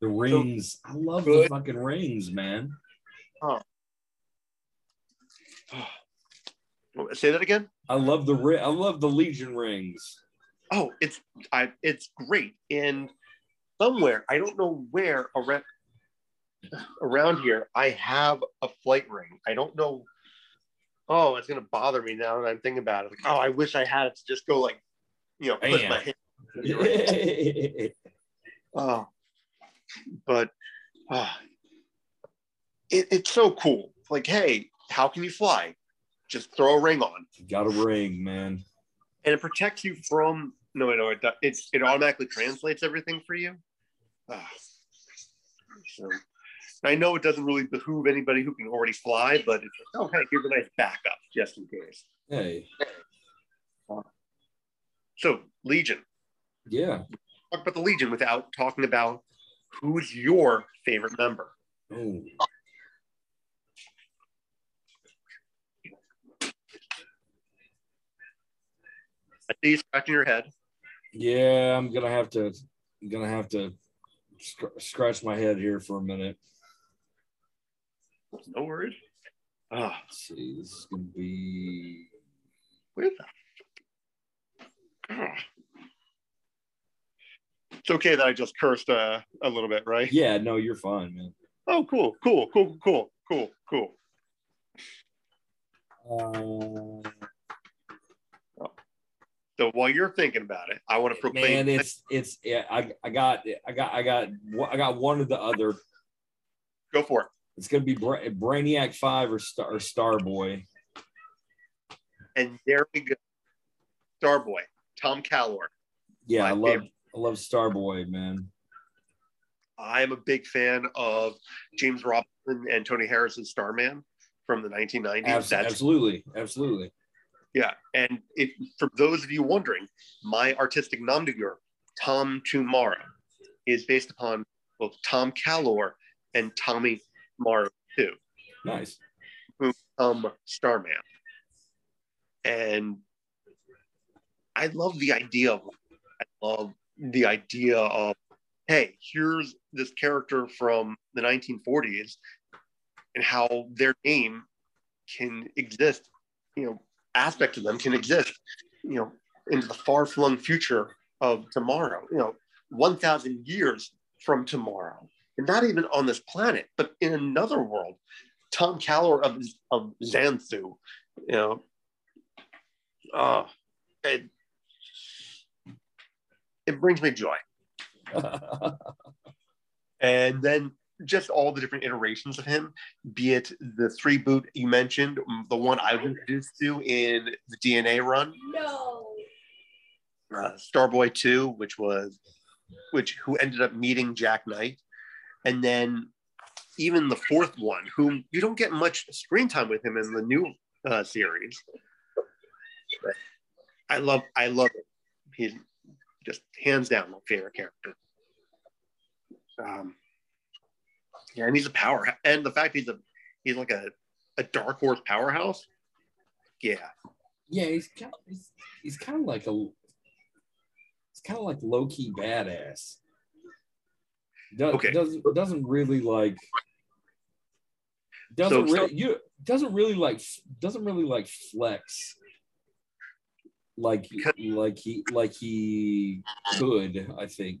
The rings. I love the fucking rings, man. Oh. Say that again. I love the ri- I love the Legion rings. Oh, it's I it's great. And somewhere, I don't know where around around here, I have a flight ring. I don't know. Oh, it's gonna bother me now that I'm thinking about it. Like, oh, I wish I had it to just go like, you know, put my hand. You Oh, but uh, it, it's so cool. Like, hey, how can you fly? Just throw a ring on, You got a ring, man. and it protects you from. No, no, it do- it's it automatically translates everything for you. Ah. So, I know it doesn't really behoove anybody who can already fly, but it's like, oh, hey, here's a nice backup just in case. Hey, So, Legion. Yeah. Talk about the Legion without talking about who's your favorite member. Oh, I see you scratching your head. yeah. I'm gonna have to. I'm gonna have to sc- scratch my head here for a minute. No worries. Ah, Let's see. This is gonna be. where the? Ah. It's okay that I just cursed uh, a little bit, right? Yeah. No, you're fine, man. Oh, cool, cool, cool, cool, cool, cool. Uh, So while you're thinking about it, I want to proclaim. man, it's it's yeah. I I got I got I got I got one of the other. Go for it. It's gonna be Bra- Brainiac Five or Star or Starboy. And there we go. Starboy, Thom Kallor. Yeah, I love favorite. I love Starboy, man. I am a big fan of James Robinson and Tony Harris's Starman from the 1990s. Abs- That's absolutely, absolutely. yeah. And if for those of you wondering, my artistic nom de guerre, Thom2Maro, is based upon both Thom Kallor and Tommy Morrow too. Nice. um Starman. And I love the idea of I love the idea of hey, here's this character from the 1940s and how their name can exist, you know, aspect of them can exist, you know, into the far-flung future of tomorrow, you know, 1000 years from tomorrow. And not even on this planet, but in another world. Thom Kallor of, of Xanthu, you know. Uh, it, it brings me joy. And then just all the different iterations of him, be it the three boot you mentioned, the one I was introduced to in the DNA run, No. uh, Starboy 2, which was which who ended up meeting Jack Knight, and then even the fourth one, whom you don't get much screen time with him in the new uh, series. But I love, I love it. He's just hands down my favorite character. Um, yeah, and he's a power, and the fact he's a he's like a a dark horse powerhouse. Yeah, yeah, he's kind of, he's, he's kind of like a he's kind of like low key badass. Does, Okay. doesn't doesn't really like doesn't So- really you doesn't really like doesn't really like flex like like he like he could I think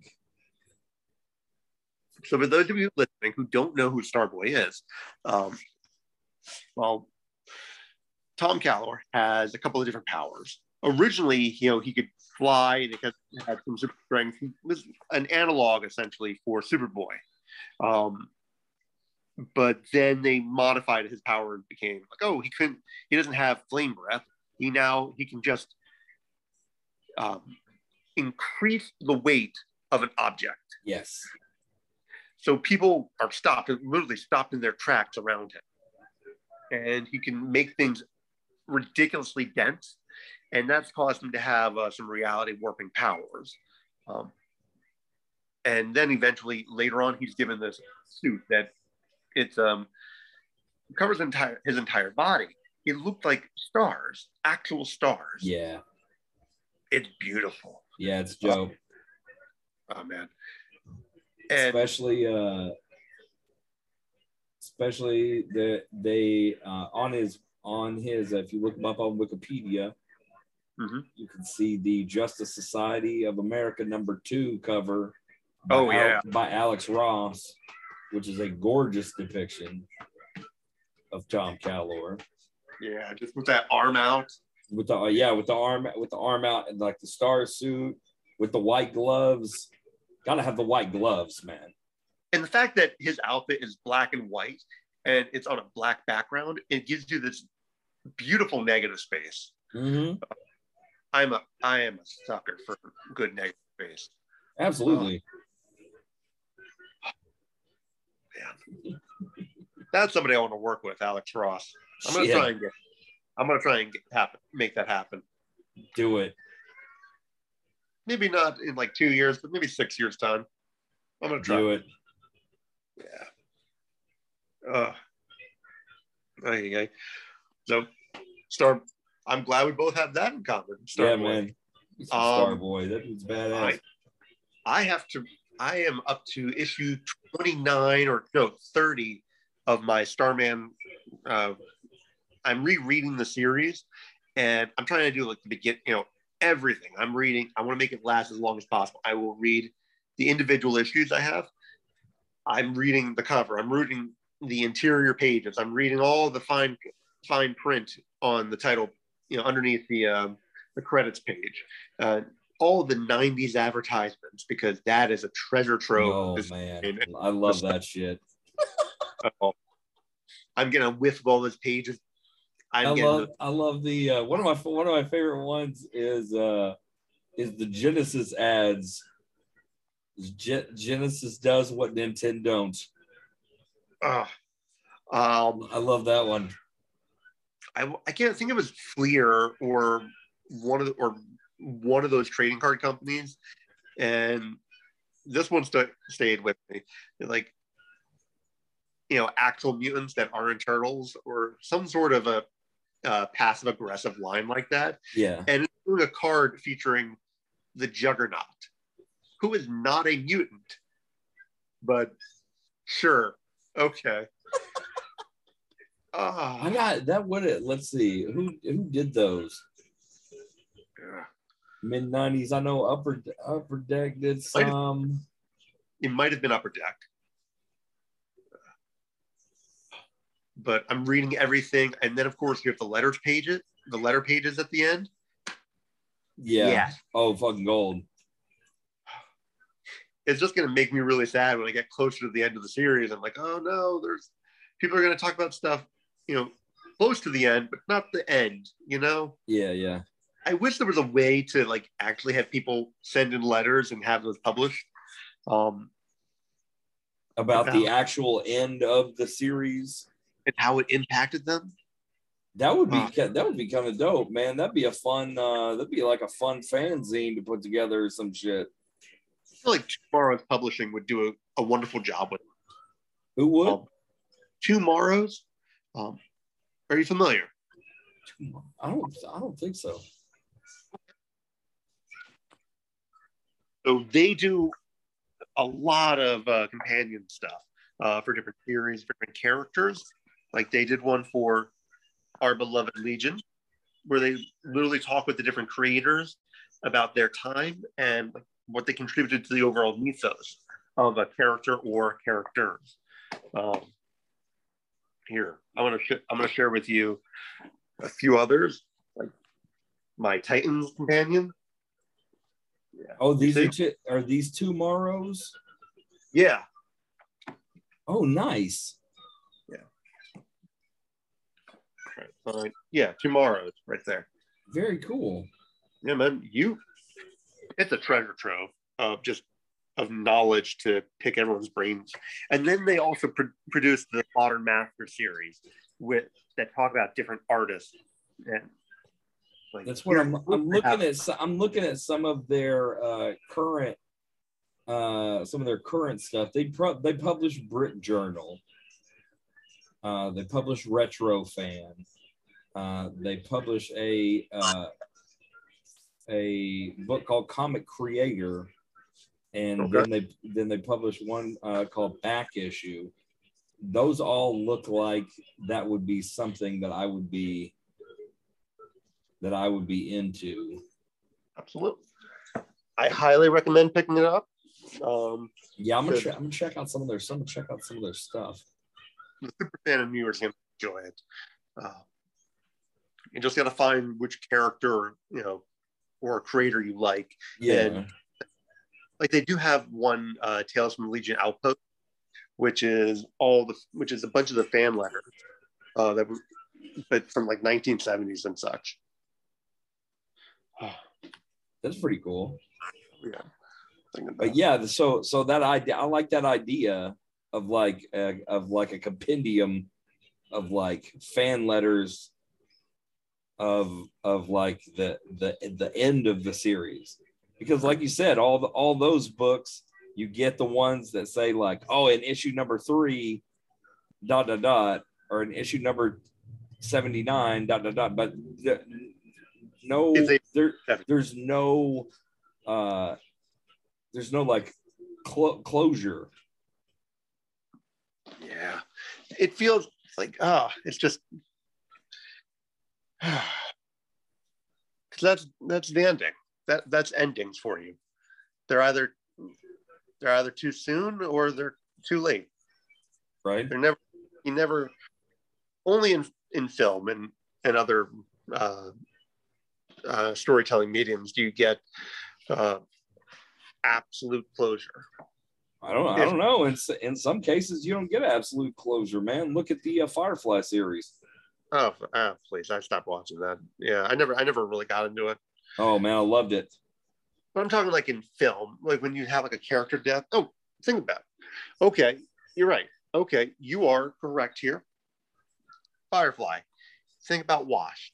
So for those of you listening who don't know who Starboy is, um, well, Thom Kallor has a couple of different powers. Originally, you know, he could fly and he had, had some super strength. He was an analog essentially for Superboy. Um, but then they modified his power and became like, oh, he couldn't, he doesn't have flame breath. He now, he can just um, increase the weight of an object. yes So people are stopped, literally stopped in their tracks around him. And he can make things ridiculously dense. And that's caused him to have uh, some reality warping powers. Um, and then eventually, later on, he's given this suit that it's um, covers entire his entire body. It looked like stars, actual stars. yeah It's beautiful. yeah it's Joe Oh man. And especially uh especially the they uh on his on his if you look him up on wikipedia Mhm. you can see the justice society of america number two cover Oh, by yeah. by alex ross which is a gorgeous depiction of thom kallor yeah, just with that arm out. With the uh, yeah with the arm with the arm out and like the star suit with the white gloves. Gotta have the white gloves man. And the fact that his outfit is black and white and it's on a black background it gives you this beautiful negative space. Hmm i'm a i am a sucker for good negative space. Absolutely. Man. That's somebody i want to work with alex ross. I'm gonna Yeah. try and get i'm gonna try and get happen make that happen do it maybe not in like two years but maybe six years time i'm gonna try do it Yeah. Uh, ay, ay. So, Star, I'm glad we both have that in common. Star yeah, Boy. man. Um, Star Boy. That badass. I, I have to. I am up to issue 29 or no 30 of my Starman. Uh, I'm rereading the series, and I'm trying to do like the begin. You know, everything. I'm reading. I want to make it last as long as possible. I will read the individual issues I have. I'm reading the cover. I'm reading the interior pages. I'm reading all the fine fine print on the title, you know, underneath the um, the credits page. Uh, all the 90s advertisements because that is a treasure trove. Oh man, I love that shit. I'm getting a whiff all those pages. I'm i love the- I love the uh, one of my one of my favorite ones is uh is the Genesis ads. Ge- Genesis does what Nintendo don't. Uh, um, I love that one. I, I can't think it was Fleer or one of the, or one of those trading card companies, and this one st- stayed with me. Like, you know, actual mutants that aren't turtles, or some sort of a uh, passive aggressive line like that. Yeah, and doing a card featuring the Juggernaut, who is not a mutant, but sure, okay. Uh, I got that. What it? Let's see. Who who did those? Mid nineties. I know Upper Upper Deck did some. It might have been Upper Deck, but I'm reading everything, and then of course you have the letters pages, the letter pages at the end. Yeah. yeah. Oh, fucking gold. It's just gonna make me really sad when I get closer to the end of the series. I'm like, oh no, there's people are gonna talk about stuff, you know, close to the end, but not the end. You know? Yeah, yeah. I wish there was a way to like actually have people send in letters and have those published. Um, about, about the actual end of the series and how it impacted them. That would be huh. that would be kind of dope, man. That'd be a fun. uh That'd be like a fun fanzine to put together or some shit. I feel like TwoMorrows Publishing would do a, a wonderful job with. It. Who would? Um, TwoMorrows. Um, are you familiar? I don't. I don't think so. So they do a lot of uh, companion stuff uh, for different series, different characters. Like they did one for our beloved Legion, where they literally talk with the different creators about their time and what they contributed to the overall mythos of a character or characters. Um, here, I'm gonna sh- I'm gonna share with you a few others, like my Titans companion. Yeah. Oh, these are, two, are these TwoMorrows? Yeah. Oh, nice. Fine. Yeah, tomorrow, right there. Very cool. Yeah, man. You, it's a treasure trove of just of knowledge to pick everyone's brains. And then they also pr- produced the Modern Master series with that talk about different artists. And like, that's what I'm. I'm looking at. I'm looking at some of their uh, current, uh, some of their current stuff. They pro- they publish Brit Journal. Uh, they publish Retro Fan. Uh, they publish a uh, a book called Comic Creator, and okay. then they then they publish one uh, called Back Issue. Those all look like that would be something that I would be that I would be into. Absolutely, I highly recommend picking it up. Um, yeah, I'm gonna, I'm gonna check out some of their some check out some of their stuff. The super fan of viewers gonna enjoy it. Uh, you just got to find which character you know or creator you like. Yeah. And like they do have one uh tales from legion outpost which is all the which is a bunch of the fan letters uh that were but from like 1970s and such. That's pretty cool. Yeah. But yeah so so that idea i like that idea of like uh, of like a compendium of like fan letters of of like the the the end of the series. Because like you said all the all those books you get the ones that say like oh in issue number three dot dot dot or in issue number 79 dot dot dot. But the, no there, there's no uh there's no like cl- closure. Yeah. It feels like ah oh, it's just that's that's the ending. That that's endings for you. They're either they're either too soon or they're too late. Right. They're never you never only in in film and and other uh, uh, storytelling mediums do you get uh, absolute closure. I don't. I don't know. In in some cases, you don't get absolute closure, man. Look at the uh, Firefly series. Oh, oh, please! I stopped watching that. Yeah, I never, I never really got into it. Oh man, I loved it. But I'm talking like in film, like when you have like a character death. Oh, think about it. Okay, you're right. Okay, you are correct here. Firefly. Think about Wash.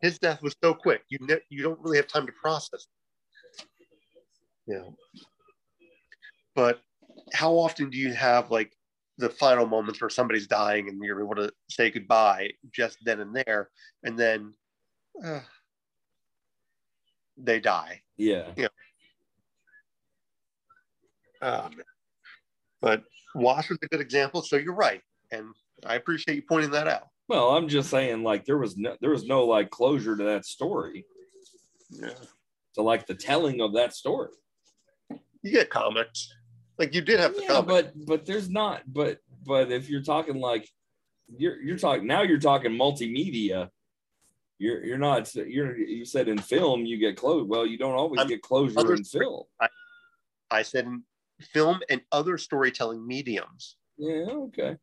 His death was so quick. You ne- you don't really have time to process. Yeah. But how often do you have like the final moments where somebody's dying and you're able to say goodbye just then and there, and then uh, they die? Yeah. Yeah. Um, but Wash was a good example. So you're right, and I appreciate you pointing that out. Well, I'm just saying, like there was no, there was no like closure to that story. Yeah. To like the telling of that story. You get comics, like you did have the Yeah, comics. but but there's not. But but if you're talking like you're you're talking now, you're talking multimedia. You're you're not you're you said in film you get closure. Well, you don't always I'm- get closure other in film. I said in film and other storytelling mediums. Yeah, okay.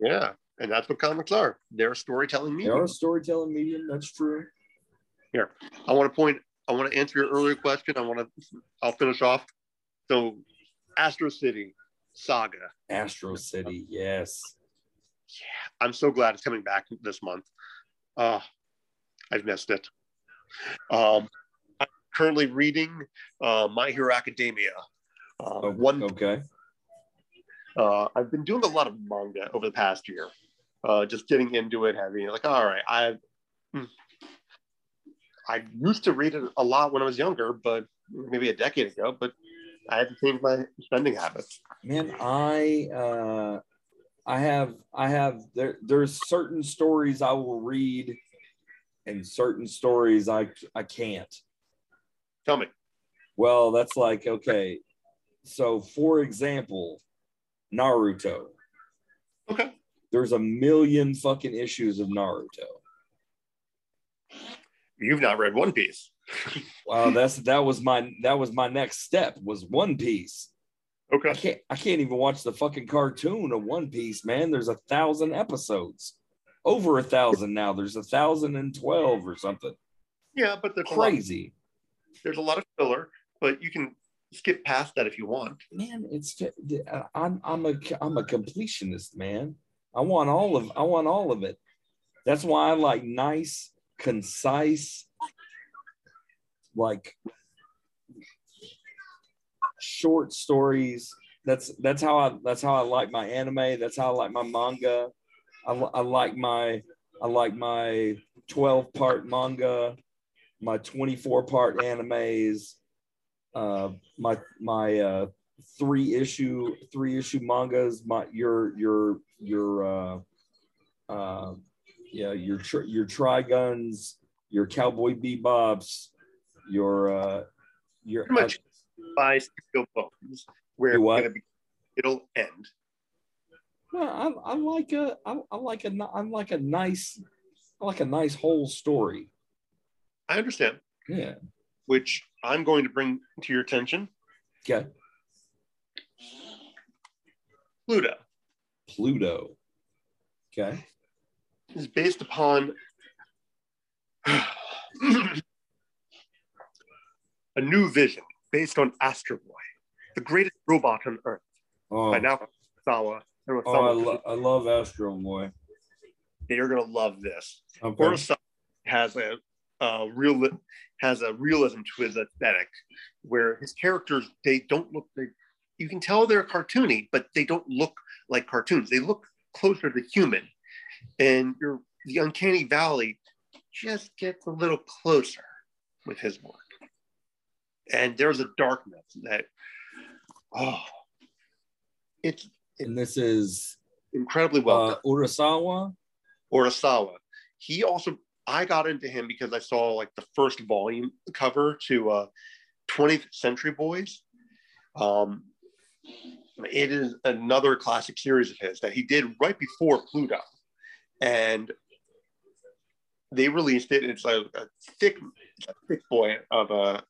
Yeah, and that's what comics are. They're storytelling They are a storytelling medium. That's true. Here, I want to point. I want to answer your earlier question. I want to. I'll finish off. So, Astro City Saga. Astro City, yes. Yeah, I'm so glad it's coming back this month. Uh, I've missed it. Um, I'm currently reading uh, My Hero Academia. Uh, Oh, one, Okay. uh, I've been doing a lot of manga over the past year. Uh, just getting into it, having like, all right, I, hmm. I used to read it a lot when I was younger, but maybe a decade ago. But I had to change my spending habits. Man, I uh I have I have there there's certain stories I will read and certain stories I I can't. Tell me. Well, that's like okay. So for example, Naruto. Okay. There's a million fucking issues of Naruto. You've not read One Piece. Wow, that's that was my that was my next step was One Piece. Okay. I can't I can't even watch the fucking cartoon of One Piece, man. There's a thousand episodes. Over a thousand now. There's a thousand and twelve or something. Yeah, but a lot, Crazy. there's a lot of filler, but you can skip past that if you want. Man, it's uh, I'm I'm a I'm a completionist, man. I want all of I want all of it. That's why I like nice, concise, like short stories. That's that's how I that's how I like my anime. That's how I like my manga. I, I like my I like my 12 part manga, my 24 part animes, uh, my my uh, three issue three issue mangas. My your your your uh, uh, yeah your tri- your Triguns, your Cowboy Bebops, your uh, your Pretty much by Studio Bones, where Do gonna be, it'll end. Well, I, I like a I, I like a I like a nice I like a nice whole story. I understand, Yeah. which I'm going to bring to your attention. Okay. Pluto Pluto. Okay. is based upon a new vision based on Astro Boy, the greatest robot on Earth. Oh, By now, Sawa. oh I, lo- I love Astro Boy. You're gonna love this. Okay. Kurosawa has a, a real has a realism to his aesthetic, where his characters they don't look they you can tell they're cartoony, but they don't look like cartoons. They look closer to human, and your the uncanny valley just gets a little closer with his work. And there's a darkness that oh, it's And this is incredibly well uh, Urasawa. Urasawa. He also, I got into him because I saw like the first volume cover to uh, 20th Century Boys. Um, it is another classic series of his that he did right before Pluto, and they released it. It's a, a thick, a thick boy of a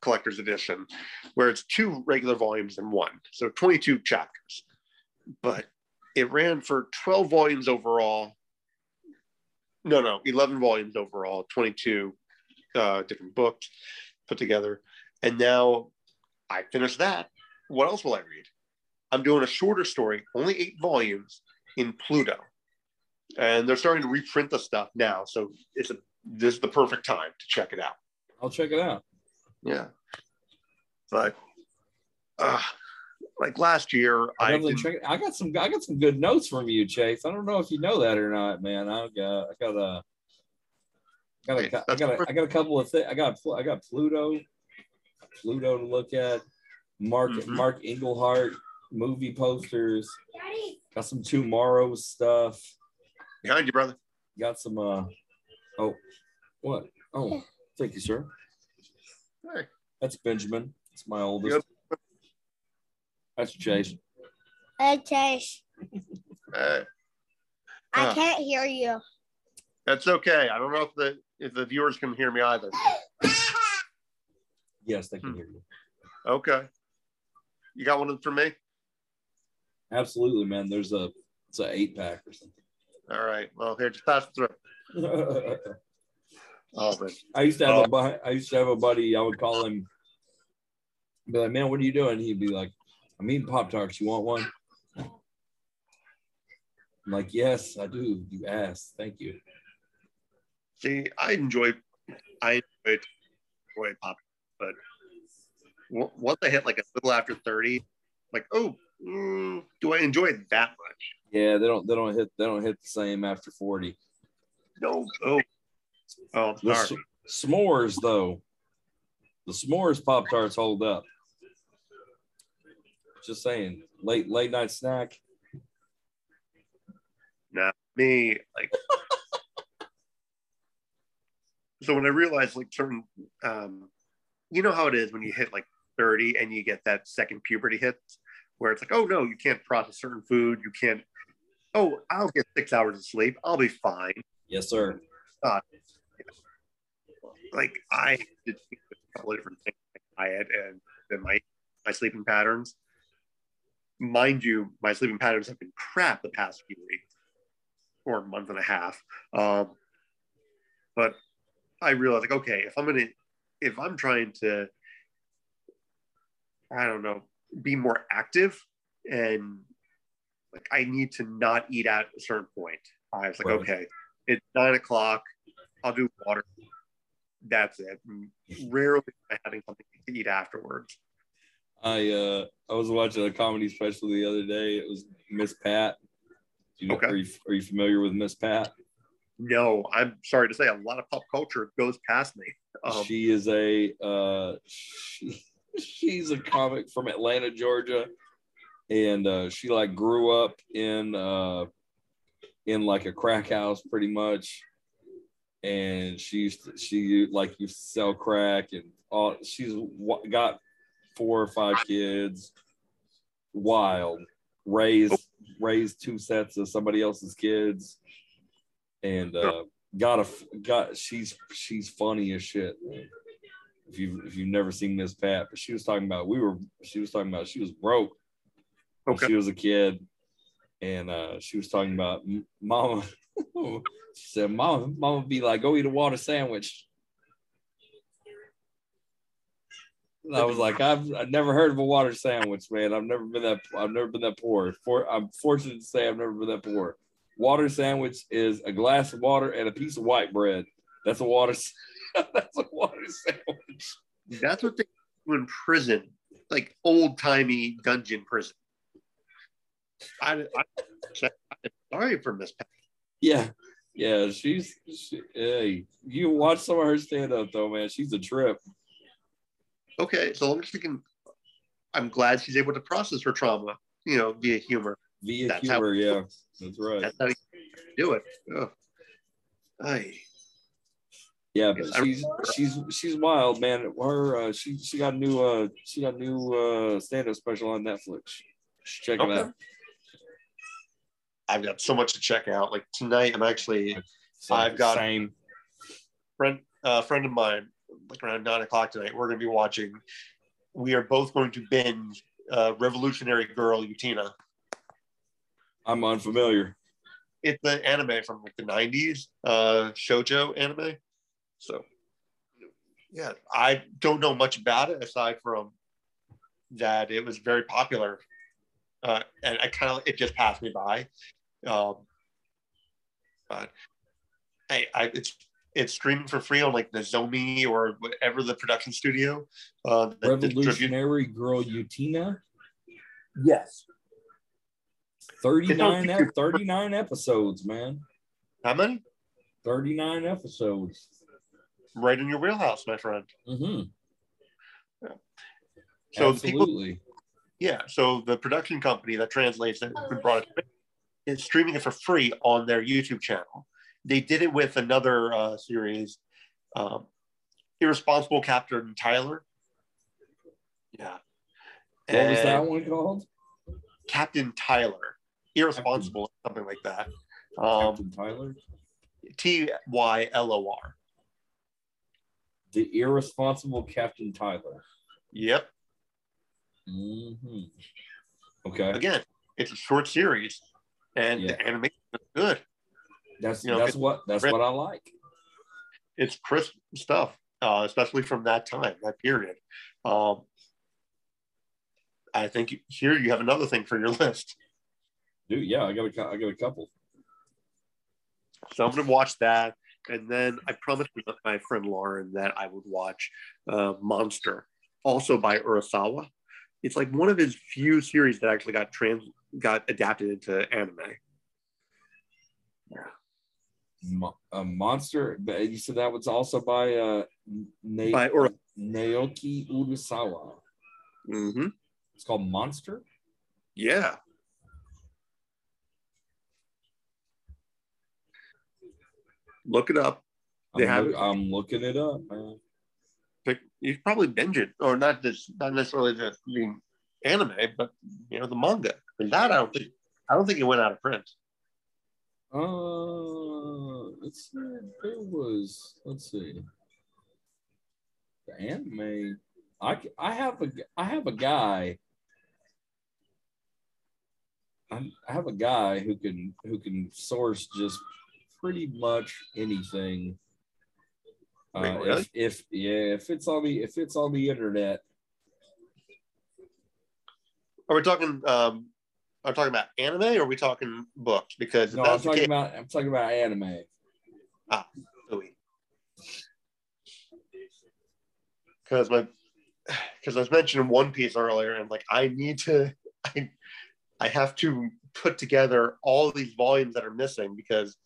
collector's edition, where it's two regular volumes in one, so 22 chapters. But it ran for 12 volumes overall. No, no, 11 volumes overall, 22 uh, different books put together. And now I finished that. What else will I read? I'm doing a shorter story, only eight volumes in Pluto. And they're starting to reprint the stuff now. So it's a, this is the perfect time to check it out. I'll check it out. Yeah. But uh, like last year, I, I, check, I got some I got some good notes from you, Chase. I don't know if you know that or not, man. I got I got a got a, I got a, I got a couple of things. I got I got Pluto, Pluto to look at. Mark mm-hmm. Mark Englert movie posters. Got some tomorrow stuff. Behind you, brother. Got some uh oh what? Oh, thank you, sir. Hey. That's Benjamin. That's my oldest. Yep. That's Chase. Hey Chase. Hey. I can't hear you. That's okay. I don't know if the if the viewers can hear me either. yes, they can hmm. hear you. Okay. You got one for me? Absolutely, man. There's a it's an eight pack or something. All right. Well, here, just pass it through. oh, man. I used to have oh. a I used to have a buddy. I would call him. Be like, man, what are you doing? He'd be like, I'm eating pop tarts. You want one? I'm like, yes, I do. You asked. Thank you. See, I enjoy, I enjoy, enjoy pop, but once I hit like a little after 30, like, oh, mm, do I enjoy it that much? Yeah, they don't they don't hit they don't hit the same after 40. No. Oh. Oh, the s'mores though. The s'mores Pop Tarts hold up. Just saying, late late night snack. Nah, me like. so when I realized like certain, um, you know how it is when you hit like 30 and you get that second puberty hit where it's like, oh no, you can't process certain food. You can't, oh, I'll get six hours of sleep. I'll be fine. Yes, sir. Uh, like I did a couple of different things, like diet and then my, my sleeping patterns. Mind you, my sleeping patterns have been crap the past few weeks or month and a half. Um, but I realized like, okay, if I'm gonna, if I'm trying to I don't know, be more active and like I need to not eat at a certain point. I was like, right. okay, it's nine o'clock. I'll do water. That's it. Rarely having something to eat afterwards. I uh I was watching a comedy special the other day. It was Miss Pat. You know, okay. are, you, are you familiar with Miss Pat? No, I'm sorry to say, a lot of pop culture goes past me. Um, she is a uh, she, she's a comic from Atlanta, Georgia, and uh, she like grew up in uh, in like a crack house, pretty much. And she used to, she like used to sell crack, and all she's got four or five kids. Wild, raised raised two sets of somebody else's kids, and uh, got a got she's she's funny as shit. Man if you if you've never seen Miss Pat, but she was talking about we were she was talking about she was broke okay. she was a kid, and uh, she was talking about mama. She said, "Mama, mama be like, go eat a water sandwich." And I was like, I've, I've never heard of a water sandwich, man. I've never been that I've never been that poor. For I'm fortunate to say I've never been that poor. Water sandwich is a glass of water and a piece of white bread. That's a water. That's a water sandwich. That's what they do in prison, like old timey dungeon prison. I, I, I'm sorry for Miss Pat. Yeah, yeah, she's. She, hey, you watch some of her stand up though, man. She's a trip. Okay, so long as she can, I'm glad she's able to process her trauma, you know, via humor. Via that's humor, how, yeah, that's right. That's how you do it. Oh. Aye. Yeah, but she's she's she's wild, man. Her uh, she she got a new uh she got a new uh stand up special on Netflix. Just check Okay. it out. I've got so much to check out. Like tonight, I'm actually So, I've got- same. friend a friend of mine like around nine o'clock tonight we're going to be watching we are both going to binge uh, revolutionary girl Utena I'm unfamiliar. it's the anime from like the 90s uh shojo anime so yeah i don't know much about it aside from that it was very popular uh and i kind of it just passed me by um but hey i it's it's streaming for free on like the Nozomi or whatever the production studio uh that distributes- Revolutionary Girl Utena. yes Thirty nine ep- thirty nine episodes, man. how many 39 episodes. right in your wheelhouse my friend Mm-hmm. so the people Absolutely. Yeah, so the production company that translates it who brought it is streaming it for free on their YouTube channel. They did it with another uh, series, um, Irresponsible Captain Tylor. Yeah. What was that one called? Captain Tylor. Irresponsible, something like that. Um, Captain Tylor. T Y L O R. The irresponsible Captain Tylor. Yep. hmm Okay. Again, it's a short series, and Yeah. the animation is good. That's you know, that's what that's really- what I like. it's crisp stuff, uh, especially from that time, that period. Um, I think here you have another thing for your list. Dude, yeah, I got a I got a couple. So I'm to watch that. And then I promised my friend Lauren that I would watch uh, Monster, also by Urasawa. It's like one of his few series that actually got trans got adapted into anime. Mo- a monster. but You said that was also by uh Na- By Ura- Naoki Urasawa. Mm-hmm. It's called Monster. Yeah. Look it up. They I'm, have look- it. I'm looking it up, man. pick you probably binge it or not just not necessarily just the anime but you know the manga and that i don't think i don't think it went out of print Uh, let's see. There was. Let's see. The anime. I I have a I have a guy. I have a guy who can who can source just pretty much anything. Uh, Wait, really? if, if yeah, if it's on the if it's on the internet, are we talking um are we talking about anime or are we talking books because no, I'm talking case, about I'm talking about anime. Ah, Louis. because my because I was mentioning One Piece earlier, and like I need to, I, I have to put together all these volumes that are missing because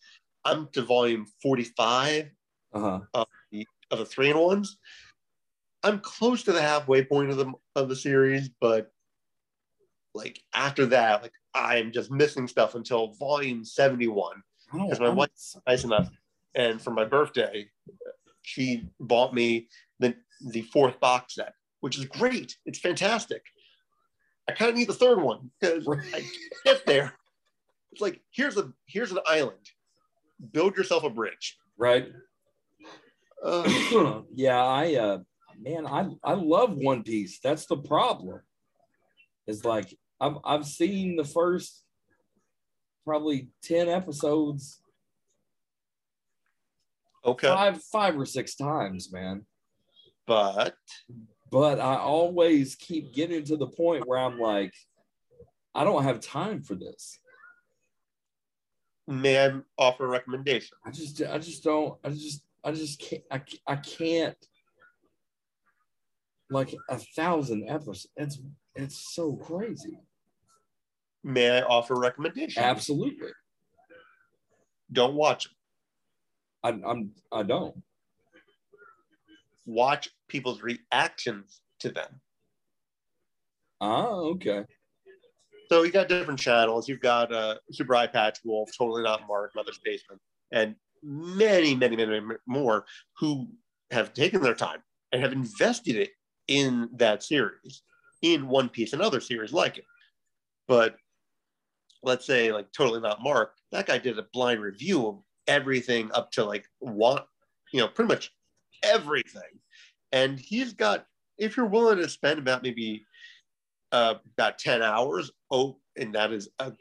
I'm to volume 45 Uh huh. of the three in ones. I'm close to the halfway point of the of the series, but like after that, like I'm just missing stuff until volume 71. Because my wife's nice enough, and for my birthday, she bought me the the fourth box set, which is great. It's fantastic. I kind of need the third one because I get there. It's like here's a here's an island. Build yourself a bridge. right. Uh, yeah, I uh man, I I love One Piece. That's the problem. It's like I've I've seen the first probably 10 episodes okay, five five or six times, man. but But I always keep getting to the point where I'm like, I don't have time for this. may I offer a recommendation? I just I just don't I just I just can't I, I can't like a thousand episodes. It's it's so crazy. May I offer a recommendation? Absolutely. Don't watch. I, I'm I don't. Watch people's reactions to them. Ah, okay. So you got different channels. You've got uh, Super Eyepatch Wolf, Totally Not Mark, Mother's Basement, and many, many, many more who have taken their time and have invested it in that series, in One Piece and other series like it. But let's say like totally not Mark, that guy did a blind review of everything up to like what you know, pretty much everything. And he's got, if you're willing to spend about maybe uh, about 10 hours, oh, and that is a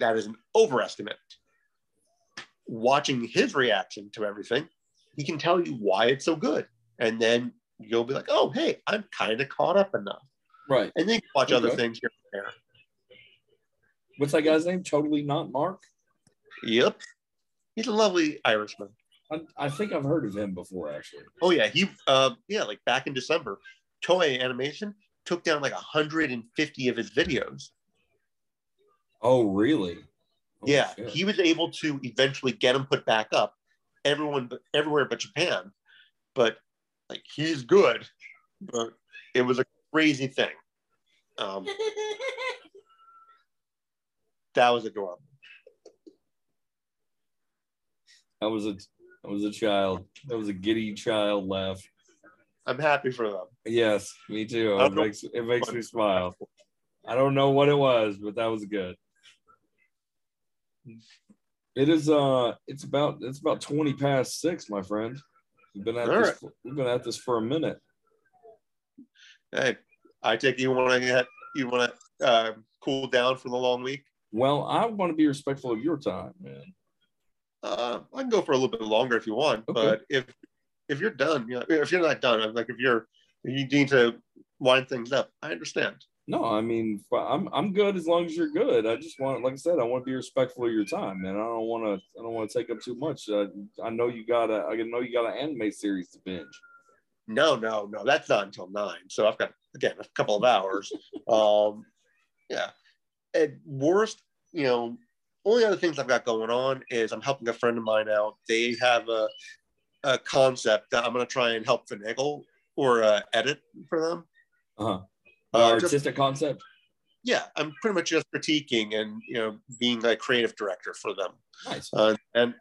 that is an overestimate. Watching his reaction to everything, he can tell you why it's so good. And then you'll be like, oh, hey, I'm kind of caught up enough. Right. And then watch other things here and there. What's that guy's name? Totally not Mark. Yep. He's a lovely Irishman. I, I think I've heard of him before, actually. Oh yeah, he uh, yeah, like back in December, Toei Animation took down like 150 of his videos. Oh, really? Oh, yeah, shit. he was able to eventually get them put back up. Everyone, but everywhere but Japan. But like he's good, but it was a crazy thing. Um, that was adorable. I was a I was a child. That was a giddy child laugh. I'm happy for them. Yes, me too. It makes it makes me smile. I don't know what it was, but that was good. It is uh it's about it's about 20 past six, my friend. We've been at All this right. for, we've been at this for a minute. Hey, I take you want to get you want to uh, cool down for the long week. Well, I want to be respectful of your time, man. Uh, I can go for a little bit longer if you want, Okay. but if if you're done, you know, if you're not done, I'm like if you're if you need to wind things up, I understand. No, I mean I'm I'm good as long as you're good. I just want, like I said, I want to be respectful of your time, man. I don't want to I don't want to take up too much. Uh, I know you got a I know you got an anime series to binge. No, no, no, that's not until nine. So I've got again a couple of hours. um, yeah. At worst, you know, only other things I've got going on is I'm helping a friend of mine out. They have a, a concept that I'm going to try and help finagle or uh, edit for them. Uh-huh. Uh, Uh, just- artistic concept. Yeah, I'm pretty much just critiquing and you know being a creative director for them. Nice. Uh, and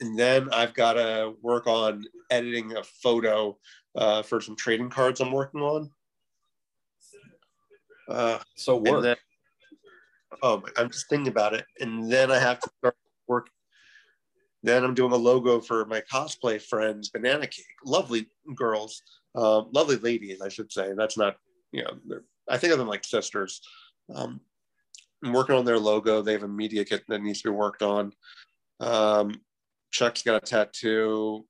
and then I've got to work on editing a photo uh, for some trading cards I'm working on. Uh, So work. then, oh, I'm just thinking about it, and then I have to start work. Then I'm doing a logo for my cosplay friends, Banana Cake. Lovely girls, uh, lovely ladies, I should say. That's not, you know, they're- I think of them like sisters. Um, I'm working on their logo. They have a media kit that needs to be worked on. Um, Chuck's got a tattoo.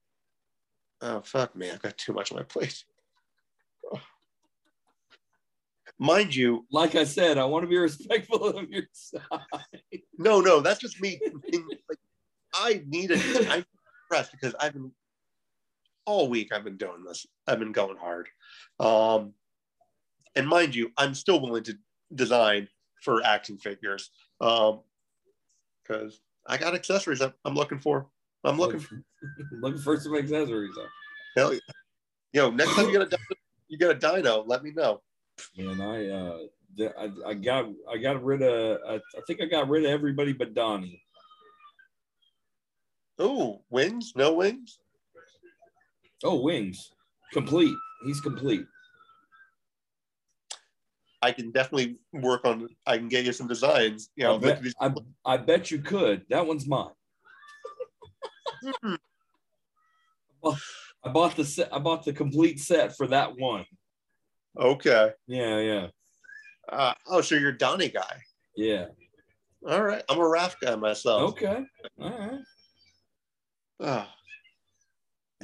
Oh fuck me, I've got too much on my plate. Mind you, like I said, I want to be respectful of your time. No, no, that's just me. like, I need a time rest because I've been all week. I've been doing this. I've been going hard. Um, and mind you, I'm still willing to design for action figures um, because I got accessories that I'm looking for. I'm looking for. looking for some accessories. Though. Hell yeah. Know, next time you get a you get a dino, let me know. Man, I uh, I, I got I got rid of I, I think I got rid of everybody but Donnie. Oh, wings? No wings? Oh, wings, complete. He's complete. I can definitely work on. I can get you some designs. You know, I, bet, these- I, I bet you could. That one's mine. Hmm. Well, I bought the set. I bought the complete set for that one. okay. Yeah, yeah, Uh, oh, so you're a Donnie guy. yeah. All right. I'm a Raph guy myself. Okay, all right. Ah,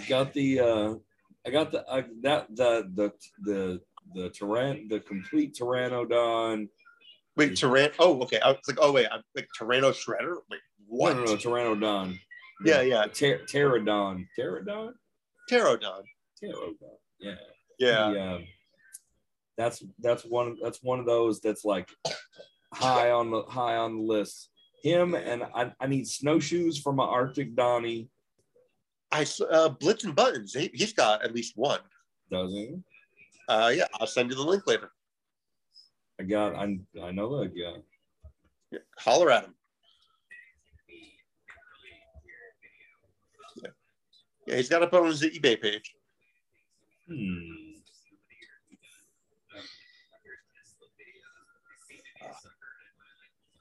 got the uh I got the I, that the the the the Tyran the complete Pteranodon. wait, Tyran. Oh, okay. I was like, oh wait, I'm like Tyranno Shredder. Wait, what? No, no, no, Pteranodon. Yeah, yeah. Ter- Pterodon. Pterodon? Pterodon. Pterodon. Yeah. Yeah. He, um, that's that's one that's one of those that's like high on the high on the list. Him and I, I need snowshoes for my Arctic Donnie. I uh, Blitz and Buttons. He, he's got at least one. Doesn't he? Uh, yeah, I'll send you the link later. I got I I know that guy. Yeah, holler at him. Yeah. yeah, he's got it up on his eBay page. Hmm.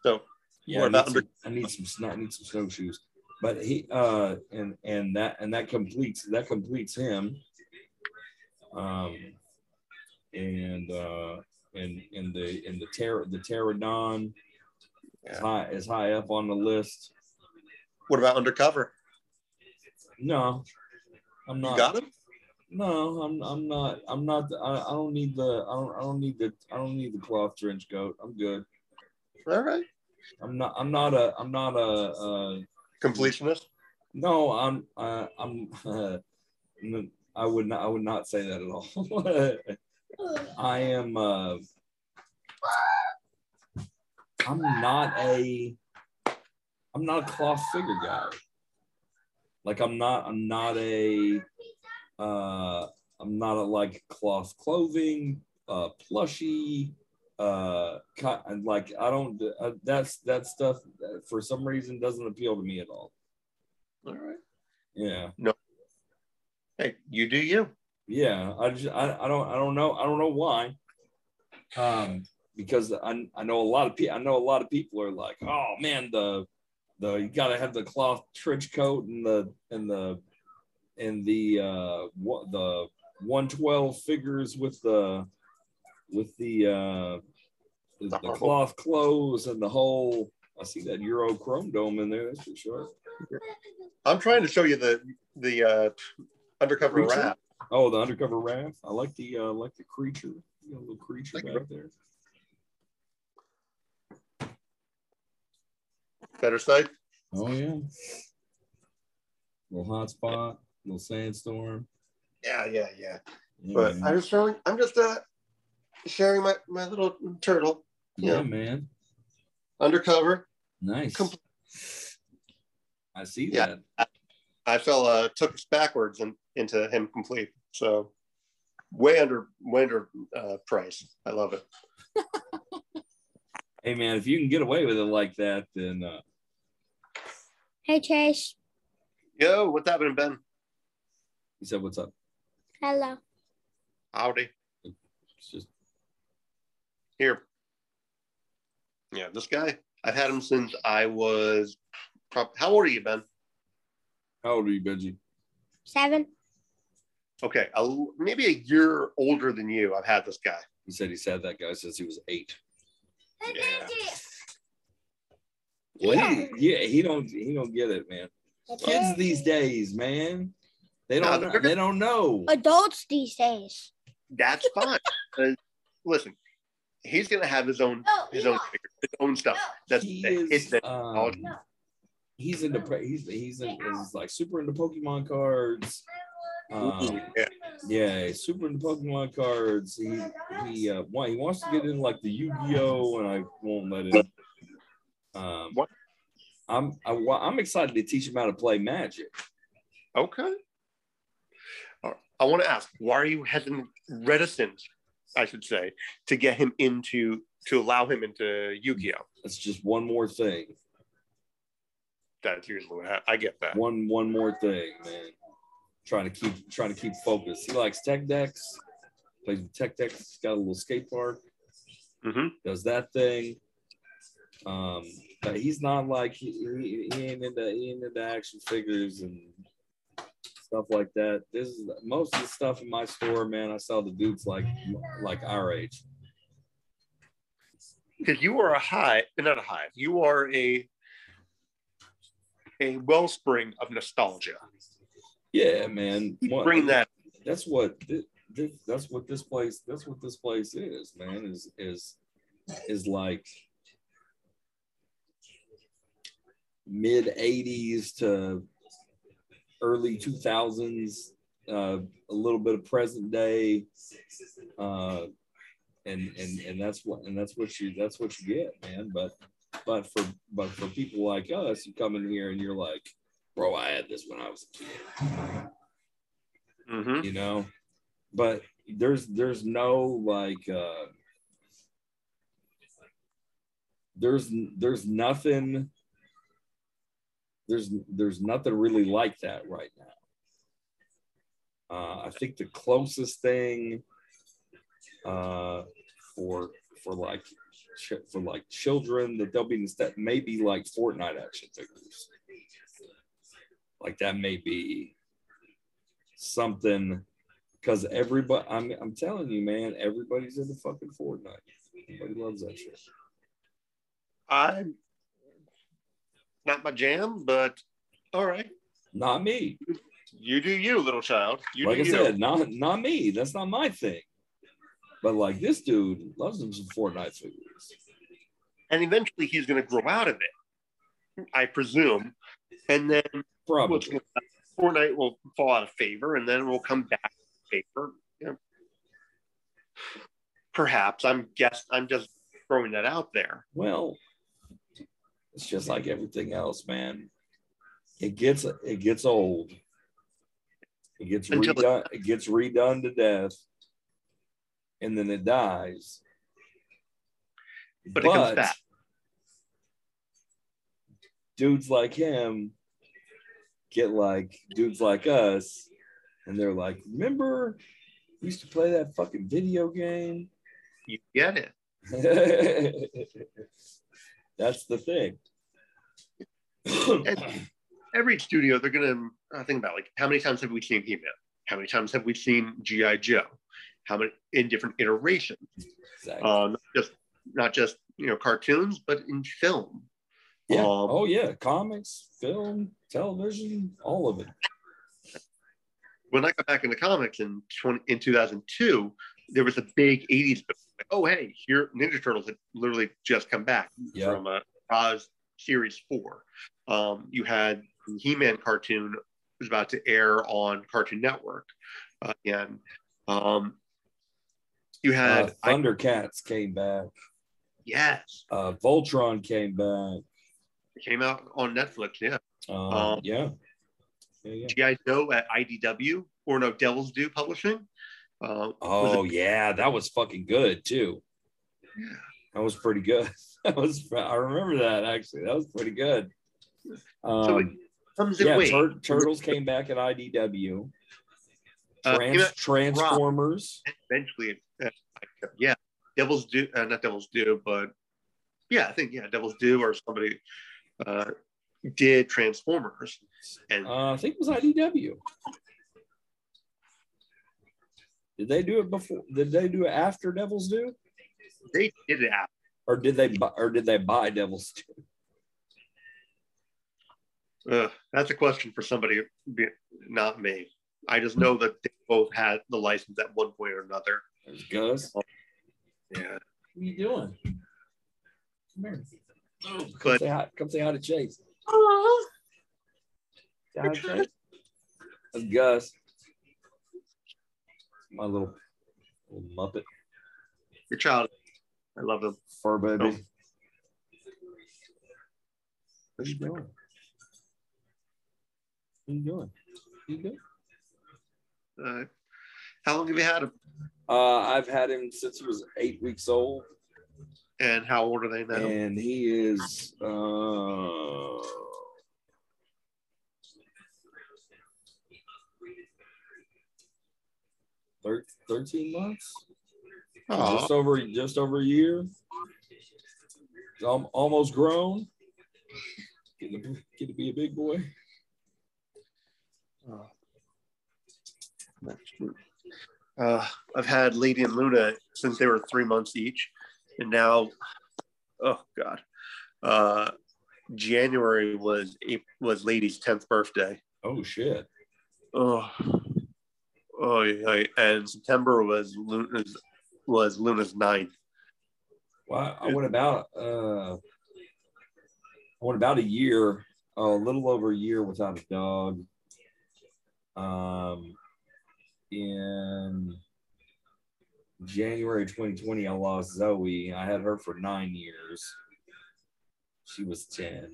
So Yeah, I, need some, I need some I need some snowshoes. But he uh and and that and that completes that completes him. Um and uh and and the and the terra the pterodon is high is high up on the list. what about undercover? No, I'm not. You got him? No, I'm I'm not. I'm not. I, I don't need the. I don't. I don't need the. I don't need the cloth trench coat. I'm good. All right. I'm not. I'm not a. I'm not a. Uh, Completionist. no, I'm. Uh, I'm. Uh, I would not. I would not say that at all. I am. Uh, I'm not a. I'm not a cloth figure guy. Like I'm not. I'm not a. Uh, I'm not a like cloth clothing, uh, plushy, uh, co- and like I don't. Uh, that's that stuff. uh, For some reason, doesn't appeal to me at all. All right. Yeah. No. Hey, you do you. Yeah, I just I, I don't I don't know I don't know why. Um, because I I know a lot of people I know a lot of people are like, oh man, the the you gotta have the cloth trench coat and the and the and the uh what the 112 figures with the with the uh the, cloth clothes and the whole I see that Euro chrome dome in there. That's for sure. I'm trying to show you the the uh, undercover rat. Oh, the undercover Raph. I like the uh like the creature. You got little creature Like back there. Better sight. Oh yeah. Little hot spot, little sandstorm. Yeah, yeah, yeah. Yeah, But man. I'm just showing. I'm just uh sharing my my little turtle yeah, yeah. man. undercover. Nice. Compl- I see Yeah. that. I fell uh, took us backwards and into him complete. So way under way under uh, price. I love it. Hey man, if you can get away with it like that, then uh Hey, Chase. Yo, what's happening, Ben? he said, "What's up?" Hello. Howdy. It's just Here. Yeah, this guy. I've had him since I was. Prob- How old are you, Ben? How old are you, Benji? Seven. Okay, a, maybe a year older than you. I've had this guy. He said he's had that guy since he was eight. Yeah. Well, he, yeah, he don't he don't get it, man. Kids these days, man, they don't they're know, they don't know. Adults these days. That's fine. Uh, listen, he's gonna have his own his own figure, his own stuff. That's he his is thing. um, he's into pre- he's he's, in, he's like super into Pokemon cards. Um, Yeah. yeah, he's super into Pokemon cards. He he uh, wa- he wants to get in like the Yu-Gi-Oh, and I won't let him. Um, What? I'm I, wa- I'm excited to teach him how to play Magic. Okay. All right. I want to ask, why are you hesitant, reticent, I should say, to get him into to allow him into Yu-Gi-Oh? That's just one more thing. That's usually what hap- I get that. One one more thing, man. Trying to keep trying to keep focused. He likes tech decks. Plays with tech decks. He's got a little skate park. hmm does that thing. Um, but he's not like he, he, he ain't into he ain't into action figures and stuff like that. This is most of the stuff in my store, man. I saw the dudes like like our age. Because you are a hive, not a hive. You are a a wellspring of nostalgia. Yeah, man. What- Bring that. That's what thi- thi- that's what this place that's what this place is, man. Is is is like mid '80s to early 2000s, uh, a little bit of present day, uh, and and and that's what and that's what you that's what you get, man. But but for but for people like us, you come in here and you're like, bro, I had this when I was a kid. Hmm you know? But there's there's no like uh there's there's nothing there's there's nothing really like that right now. Uh i think the closest thing uh for for like for like children that they'll be instead maybe like Fortnite action figures. Like that may be something because everybody I'm I'm telling you, man, everybody's into fucking Fortnite. Everybody loves that shit. I'm not my jam, but all right. Not me. You do you, little child. You like do I you. said, not not me. That's not my thing. But like this dude loves him some Fortnite figures. and eventually he's going to grow out of it, I presume. And then Probably. Fortnite will fall out of favor, and then we'll come back to favor. Yeah. Perhaps I'm guess I'm just throwing that out there. Well, it's just like everything else, man. It gets it gets old. It gets Until it- redone. It gets redone to death, and then it dies. But it comes back. Dudes like him get like dudes like us, and they're like, "Remember, we used to play that fucking video game." You get it. That's the thing. Every studio, they're going to uh, think about like how many times have we seen He-Man? How many times have we seen GI Joe? How many in different iterations? exactly. Not just not just you know cartoons, but in film. yeah. um, oh yeah. Comics, film, television, all of it. when I got back into comics in 20, in 2002, there was a big 80s. Like, oh, hey, here Ninja Turtles had literally just come back Yeah. from uh, Oz Series 4. Um, you had the He-Man cartoon was about to air on Cartoon Network uh, again. Um, you had Uh, I- Thundercats came back. yes, Uh, Voltron came back. it came out on Netflix. Yeah, Um, Um, yeah. Yeah, yeah. GI Joe at IDW or no Devil's Due Publishing. Uh, Oh yeah, that was fucking good too. Yeah. That was pretty good. That was I remember that actually. That was pretty good. So it Um, comes yeah. Tur- Turtles came back at IDW. Uh, Trans- know, Transformers. eventually, uh, yeah, Devil's Due, uh, not Devil's Due, but yeah, I think yeah, Devil's Due or somebody uh, did Transformers, and Uh, I think it was IDW. Did they do it before? Did they do it after Devil's Due? they did it after. or did they buy, or did they buy Devil's Due? Uh, that's a question for somebody, not me. I just know that they both had the license at one point or another. There's Gus. Yeah, What are you doing? Come here. Oh, come But- say hi. Come say hi to Chase. Say hi to Chase. That's Gus. My little, little Muppet your child. I love them. fur baby. Oh. What are you doing? What are you doing? What are you doing? Uh, how long have you had him? Uh, I've had him since he was eight weeks old, and how old are they now? and he is uh, thirteen months, Aw. just over just over a year. Almost grown. Getting to, get to be a big boy. Uh, I've had Lady and Luna since they were three months each, and now, oh god, uh, January was was Lady's tenth birthday. Oh shit! Oh, oh yeah, and September was Luna's was Luna's ninth. Well, I went about uh, I went about a year, a little over a year without a dog. Um, in January 2020, I lost Zoe. I had her for nine years. She was 10.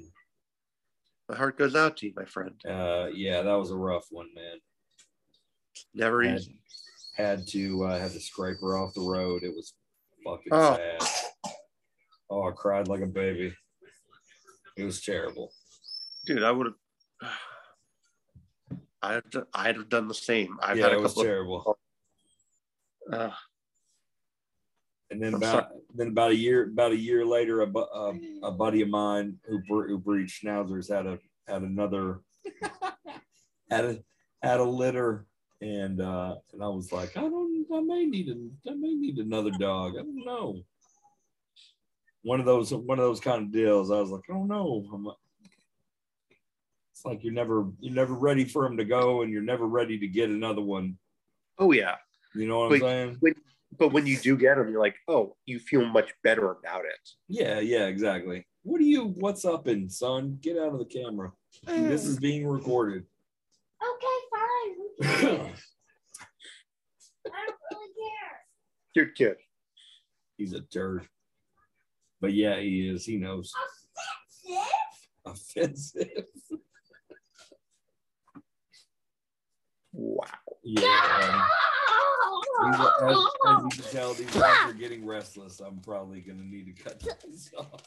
My heart goes out to you, my friend. Uh, yeah, that was a rough one, man. Never Had, easy. had to uh, had to scrape her off the road. It was fucking Oh. sad. Oh, I cried like a baby. It was terrible. dude. I would have. I'd have, I'd have done the same. I've yeah, had a it was couple. terrible. Of, uh, And then I'm about then about a year about a year later, a, a, a buddy of mine who bre- who breeds schnauzers had a had another had a had a litter, and uh, and I was like, I don't, I may need a, I may need another dog. I don't know. One of those one of those kind of deals. I was like, I don't know. I'm, it's like you're never you're never ready for them to go, and you're never ready to get another one. Oh yeah. You know what I'm saying? But when you do get them, you're like, oh, you feel much better about it. Yeah, yeah, exactly. What are you? What's up, in son? Get out of the camera. Mm. This is being recorded. okay, fine. I don't really care. Cute kid. He's a turd. But yeah, he is. He knows. Offensive. Offensive. Wow. Yeah. um, these are- as, as you can tell, these guys are getting restless. I'm probably gonna need to cut this off.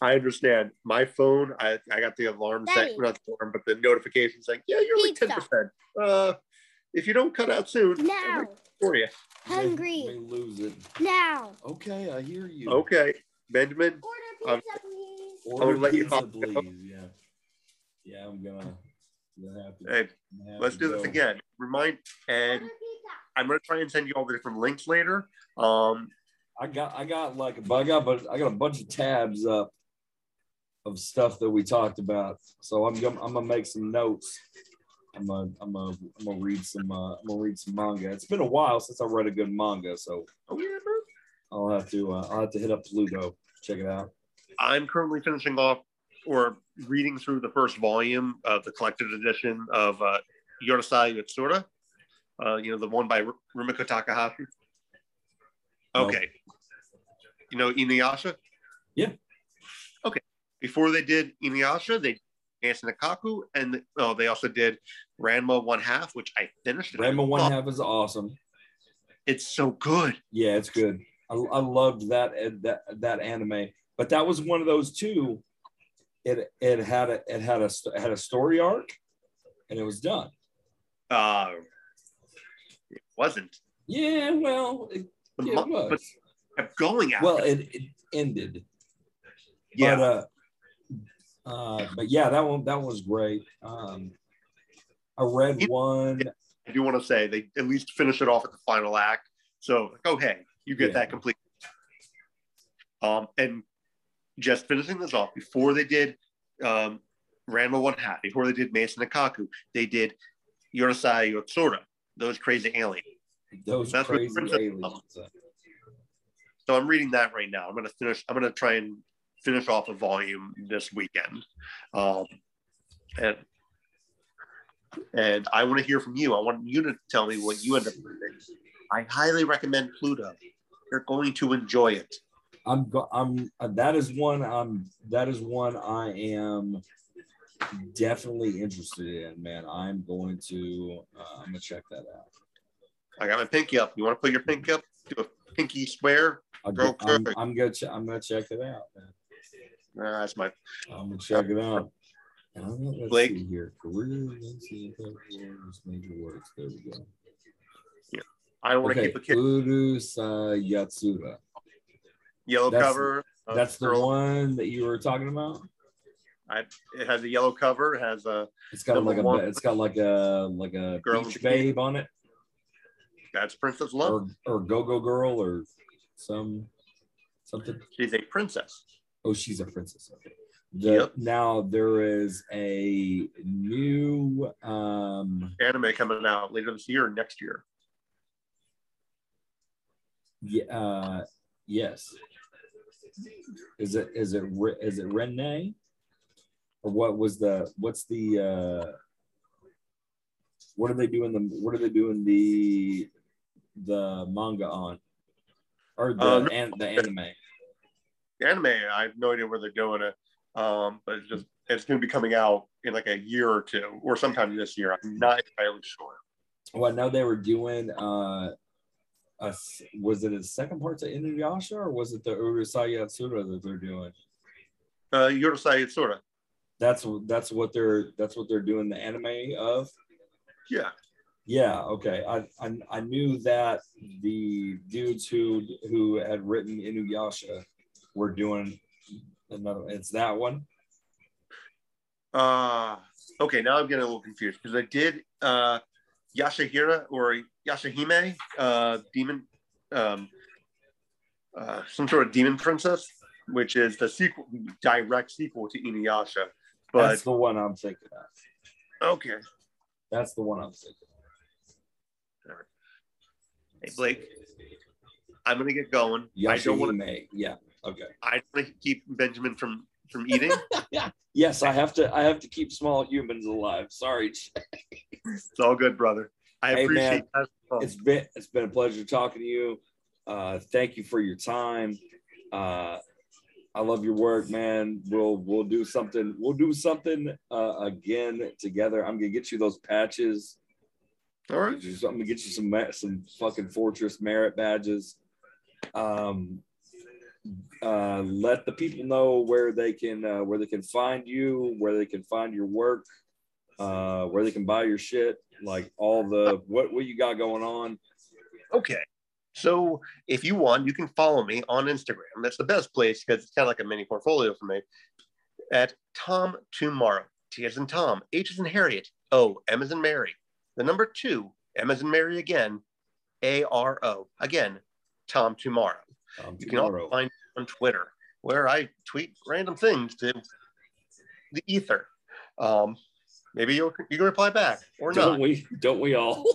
I understand. My phone, I, I got the alarm set, not the alarm, but the notification saying, yeah, you're like 10%. Uh, if you don't cut out soon, I'm Now, for you. Hungry. May lose it. Now. Okay, I hear you. Okay, Benjamin. Order Um, pizza, please. Order I'll let you pizza, talk. please. Yeah. Yeah, I'm gonna. gonna have to, Hey, I'm have let's to do this again. Remind, and I'm going to try and send you all the different links later. Um, I got I got like a I got but I got a bunch of tabs up of stuff that we talked about. So I'm gonna I'm gonna make some notes. I'm gonna I'm gonna I'm gonna read some uh, I'm gonna read some manga. It's been a while since I read a good manga, so oh yeah, bro. I'll have to uh, I'll have to hit up Pluto. Check it out. I'm currently finishing off or reading through the first volume of the collected edition of uh, Urusei Yatsura. Uh, you know, the one by R- Rumiko Takahashi. Okay. You know Inuyasha? Yeah. Okay. Before they did Inuyasha, they Maison Ikkoku, and oh, they also did Ranma One Half, which I finished. Ranma One Half is awesome. It's so good. Yeah, it's good. I, I loved that that that anime, but that was one of those two. It it had a it had a st- had a story arc, and it was done. Uh, it wasn't. Yeah, well, it, yeah, it was. but kept going after. well, it, it ended. yeah. But uh, uh, but yeah, that one that was great. Um, I read one. I do want to say they at least finish it off at the final act. So, oh hey, you get Yeah. that complete. Um, and just finishing this off before they did um, Ranma One Half, before they did Maison Ikkoku, they did Urusei Yatsura, those crazy aliens. Those That's crazy aliens. So I'm reading that right now. I'm gonna finish. I'm gonna try and finish off a volume this weekend. Um, and and I want to hear from you. I want you to tell me what you end up reading. I highly recommend Pluto. You're going to enjoy it. I'm go- I'm uh, that is one I'm that is one I am definitely interested in, man. I'm going to uh, I'm gonna check that out. I got my pinky up. You want to put your pinky up? Do a pinky swear. Go- I'm. I'm gonna ch- I'm gonna check it out, man. Uh, that's my. I'm gonna check it out. Gonna, Blake? here. Career, let's see, words, major words. There we go. Yeah, I don't want to Okay, keep a kid. Urusei Yatsura. Yellow that's- cover. That's the girl. one that you were talking about. I, it has a yellow cover. It has a. It's got like a it's got like a like a Girl beach babe on it, That's Princess Love. or or go go girl, or some something. She's a princess. Oh, she's a princess. Okay. The, Yep. Now there is a new um Anime coming out later this year or next year. yeah uh yes. Is it is it is it Rene? Or what was the what's the uh what are they doing the what are they doing the the manga on? Or the Uh, no. an, the anime. The anime, I have no idea where they're doing it. Um, but it's just it's going to be coming out in like a year or two, or sometime this year. I'm not entirely sure. Well, I know they were doing. Uh, a, was it a second part to Inuyasha or was it the Urusei Yatsura that they're doing? Uh, sort of. That's that's what they're that's what they're doing the anime of. Yeah. Yeah, okay. I, I I knew that the dudes who who had written Inuyasha were doing another. It's that one. Uh okay, now I'm getting a little confused because I did uh Yashahira or Yashahime, uh demon um uh some sort of demon princess, which is the sequel direct sequel to Inuyasha. But That's the one I'm thinking of. okay. That's the one I'm thinking. Of. Hey Blake, I'm gonna get going. I don't want to Yashahime. Yeah. Okay. I want to keep Benjamin from from eating. Yeah. Yes, I have to. I have to keep small humans alive. Sorry. it's all good, brother. I Hey, appreciate man. that. It's been it's been a pleasure talking to you. Uh, thank you for your time. Uh, I love your work, man. We'll we'll do something. We'll do something uh, again together. I'm gonna get you those patches. all right. I'm gonna get you some some fucking fortress merit badges. Um, uh, let the people know where they can uh, where they can find you, where they can find your work, uh, where they can buy your shit, like all the what what you got going on. Okay. So if you want, you can follow me on Instagram. That's the best place because it's kind of like a mini portfolio for me. At Tom Tomorrow. T as in Tom, H as in Harriet, O, M as in Mary. The number two, M as in Mary again, A R O. Again, Thom2Maro. Um, You can also find me on Twitter where I tweet random things to the ether. Um, maybe you'll you can reply back or don't not. we? Don't we all?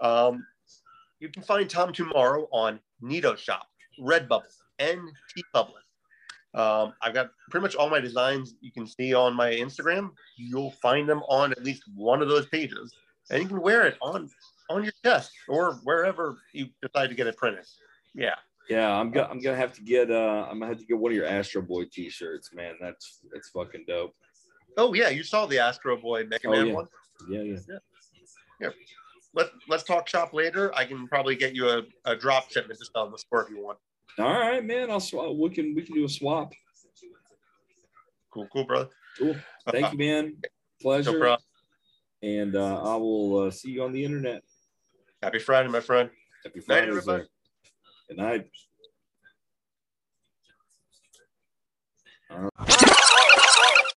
Um, you can find Thom2Maro on NeatoShop, Redbubble, and TeePublic. Um, I've got pretty much all my designs you can see on my Instagram. You'll find them on at least one of those pages, and you can wear it on on your chest or wherever you decide to get it printed. Yeah, yeah, I'm gonna I'm gonna have to get uh I'm gonna have to get one of your Astro Boy t-shirts, man. That's that's fucking dope. Oh yeah, you saw the Astro Boy Mega oh, Man yeah. one. Yeah, yeah, yeah. Let let's talk shop later. I can probably get you a, a drop shipment just on the store if you want. All right, man. I'll swap. We can we can do a swap. Cool, cool, brother. Cool. Thank you, man. Pleasure. No and uh, I will uh, see you on the internet. Happy Friday, my friend. Happy Friday, Night, everybody. Good night. All right.